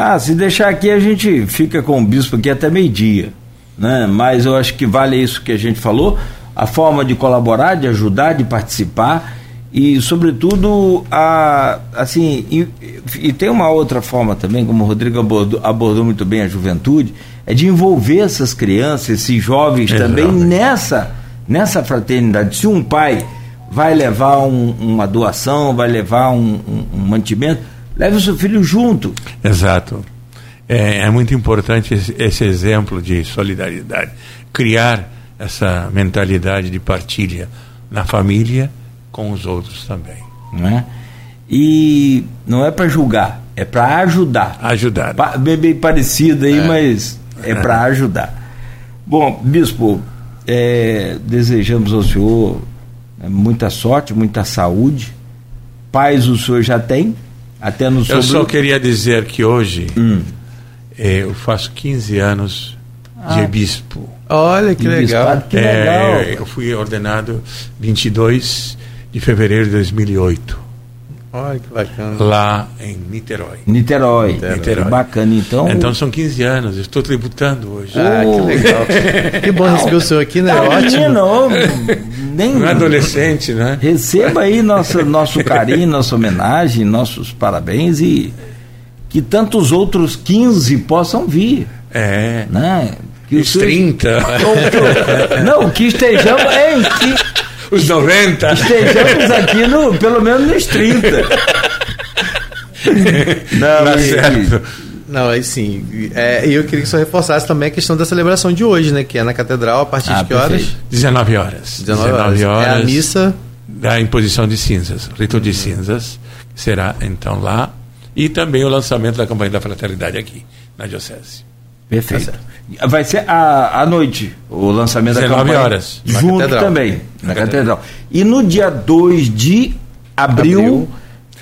Ah, se deixar aqui a gente fica com o bispo aqui até meio-dia, né? Mas eu acho que vale isso que a gente falou, a forma de colaborar, de ajudar, de participar e sobretudo a assim e, e, tem uma outra forma também como o Rodrigo abordou, abordou, muito bem a juventude é de envolver essas crianças esses jovens também nessa nessa fraternidade, se um pai vai levar um, uma doação, vai levar um, um, um, mantimento, leve o seu filho junto. Exato. É, é muito importante esse, esse, exemplo de solidariedade. Criar essa mentalidade de partilha na família com os outros também. Não é? E não é para julgar, é para ajudar. Ajudar. Pa, bem, parecido aí, é. mas é para ajudar. Bom, bispo, é, desejamos ao senhor é, muita sorte, muita saúde. Paz o senhor já tem? Até no Eu só queria dizer que hoje hum. é, eu faço 15 anos ah. de bispo. Olha que legal. Que legal. É, eu fui ordenado 22 de fevereiro de 2008. Olha que bacana. Lá em Niterói. Niterói. Niterói. Niterói. Bacana, então. Então são 15 anos, eu estou tributando hoje. Ah, oh. que legal. que bom receber o senhor aqui, né? Tá Ótimo. Não, nem... Um adolescente, né? Receba aí nosso, nosso carinho, nossa homenagem, nossos parabéns e que tantos outros 15 possam vir. É. Né? Que os 30. Não, que estejamos. Hein, que os 90. Estejamos aqui no, pelo menos nos 30. Não, tá certo. Não, aí sim. É, e eu queria que você reforçasse também a questão da celebração de hoje, né? Que é na Catedral, a partir ah, de que horas? 19 horas. 19 horas. 19 horas. É a missa. Da imposição de cinzas, rito de cinzas, será então lá. E também o lançamento da campanha da fraternidade aqui, na Diocese. Perfeito. Tá Vai ser à, à noite o lançamento 19 da campanha. horas. Junto catedral. também, na, na catedral. catedral. E no dia 2 de abril, abril.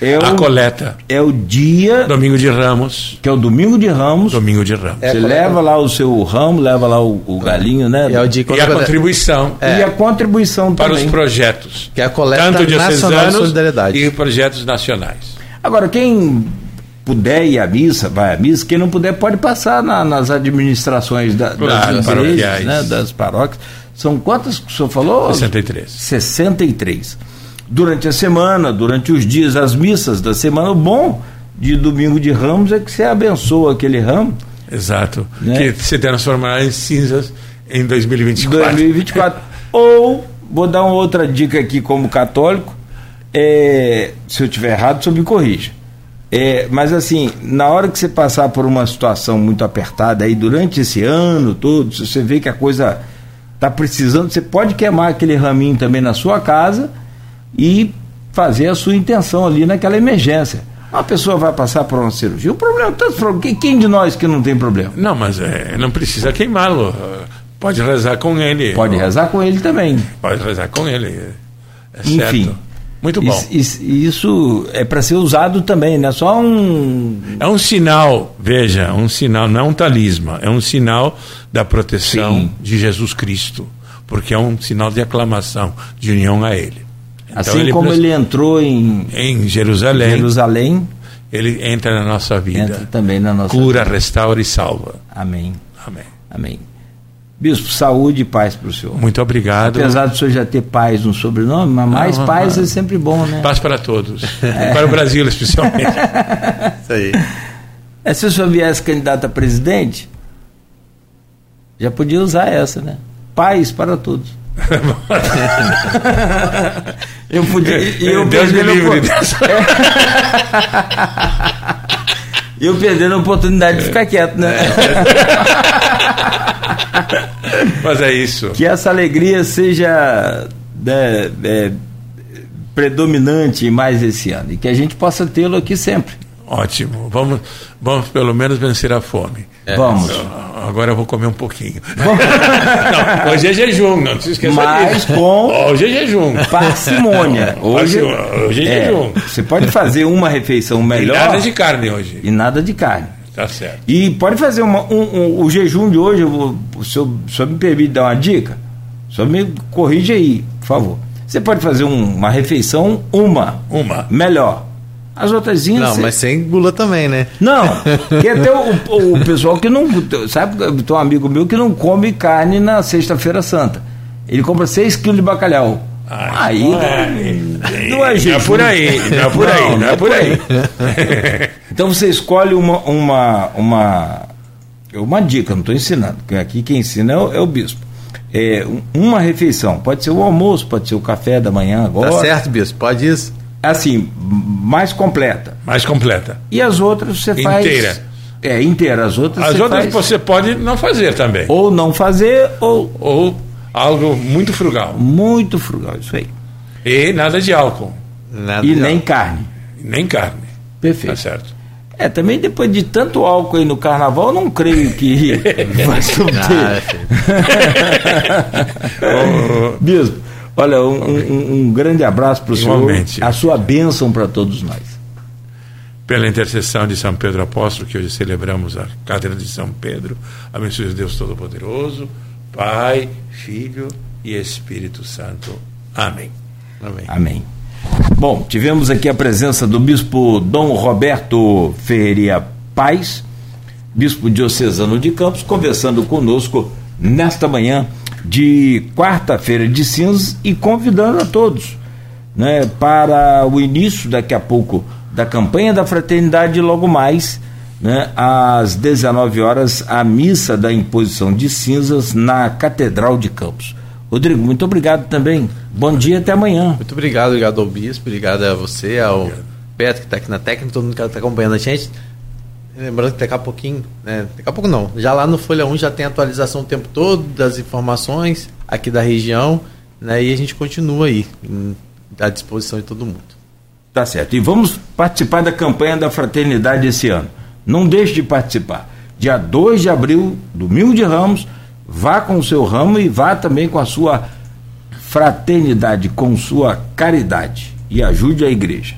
É o, a coleta. É o dia. Domingo de Ramos. Que é o domingo de Ramos. Domingo de Ramos. É Você leva lá o seu ramo, leva lá o, o galinho, né? E, é o dia e a contribuição. É. E a contribuição para também. os projetos. Que é a coleta Tanto nacional de solidariedade. E projetos nacionais. Agora, quem puder ir à missa, vai à missa. Quem não puder, pode passar na, nas administrações da, claro, das igrejas, né, das paróquias. São quantas que o senhor falou? 63. 63. Durante a semana, durante os dias, as missas da semana, o bom de domingo de ramos é que você abençoa aquele ramo. Exato. Né? Que se transformará em cinzas em 2024. 2024. Ou, vou dar uma outra dica aqui como católico, é, se eu estiver errado, senhor me corrija. É, mas assim, na hora que você passar por uma situação muito apertada aí durante esse ano todo, se você vê que a coisa está precisando, você pode queimar aquele raminho também na sua casa e fazer a sua intenção ali naquela emergência. Uma pessoa vai passar por uma cirurgia, o problema tá quem de nós que não tem problema? Não, mas é, não precisa queimá-lo. Pode rezar com ele. Pode rezar com ele também. Pode rezar com ele. É Enfim. Certo. Muito bom. Isso, isso é para ser usado também, não é só um. É um sinal, veja, um sinal, não é um talismã, é um sinal da proteção Sim. de Jesus Cristo, porque é um sinal de aclamação, de união a Ele. Então, assim ele como ele entrou em, em Jerusalém, Jerusalém, ele entra na nossa vida. Entra também na nossa Cura, vida. restaura e salva. Amém. Amém. Amém. Bispo, saúde e paz para o senhor. Muito obrigado. Apesar do senhor já ter paz no sobrenome, mas mais não, paz não. é sempre bom, né? Paz para todos. É. Para o Brasil, especialmente. Isso aí. É, se o senhor viesse candidato a presidente, já podia usar essa, né? Paz para todos. eu podia. Eu Deus me livre dessa. eu perdendo a oportunidade de ficar quieto, né? Mas é isso. Que essa alegria seja né, é, predominante mais esse ano e que a gente possa tê-lo aqui sempre. Ótimo. Vamos, vamos pelo menos vencer a fome. É. Vamos. Agora eu vou comer um pouquinho. não, hoje é jejum, não se esqueça Mas disso. com hoje é jejum. Parcimônia. Hoje, hoje é, é jejum. Você pode fazer uma refeição melhor. E nada de carne hoje. E nada de carne. Tá certo. E pode fazer uma, um, um, o jejum de hoje, eu vou, o senhor, o senhor me permite dar uma dica? O senhor me corrige aí, por favor. Você pode fazer um, uma refeição, uma. Uma. Melhor. As outras Não, mas sem gula também, né? Não, porque tem o, o pessoal que não. Sabe, tem um amigo meu que não come carne na Sexta-feira Santa. Ele compra 6 quilos de bacalhau. Ah, aí não é, não é Não é por aí, não é por aí, não, é por aí. então você escolhe uma, uma, uma, uma dica, não estou ensinando, porque aqui quem ensina é o, é o bispo. é, uma refeição. Pode ser o almoço, pode ser o café da manhã agora. Tá certo, Bispo, pode isso. Assim, mais completa. Mais completa. E as outras você faz. Inteira. É, inteira. As outras As você outras faz, você pode não fazer também. Ou não fazer, ou Ou algo muito frugal. muito frugal. Isso aí. E nada de álcool, Nada E de nem álcool. carne. nem carne. Perfeito. Tá certo. É, também depois de tanto álcool aí no carnaval, eu não creio que vai Ah, filho. Bispo, olha, um, um- um grande abraço para o senhor. Igualmente. A sua bênção para todos nós. Pela intercessão de São Pedro Apóstolo, que hoje celebramos a Cátedra de São Pedro, abençoe Deus Todo-Poderoso, Pai, Filho e Espírito Santo. Amém. Amém. Amém. Bom, tivemos aqui a presença do bispo Dom Roberto Ferreira Paz, bispo diocesano de Campos, conversando conosco nesta manhã de quarta-feira de cinzas e convidando a todos né, para o início daqui a pouco da campanha da fraternidade logo mais né, às 19 horas a missa da imposição de cinzas na Catedral de Campos. Rodrigo, muito obrigado também. Bom dia até amanhã. Muito obrigado, obrigado ao Bispo, obrigado a você, ao Beto que está aqui na técnica, todo mundo que está acompanhando a gente. Lembrando que daqui a pouquinho, né? Daqui a pouco não. Já lá no Folha 1 já tem atualização o tempo todo das informações aqui da região, né? E a gente continua aí, hum, à disposição de todo mundo. Tá certo. E vamos participar da campanha da fraternidade esse ano. Não deixe de participar. Dia 2 de abril, domingo de Ramos, vá com o seu ramo e vá também com a sua fraternidade, com sua caridade e ajude a igreja.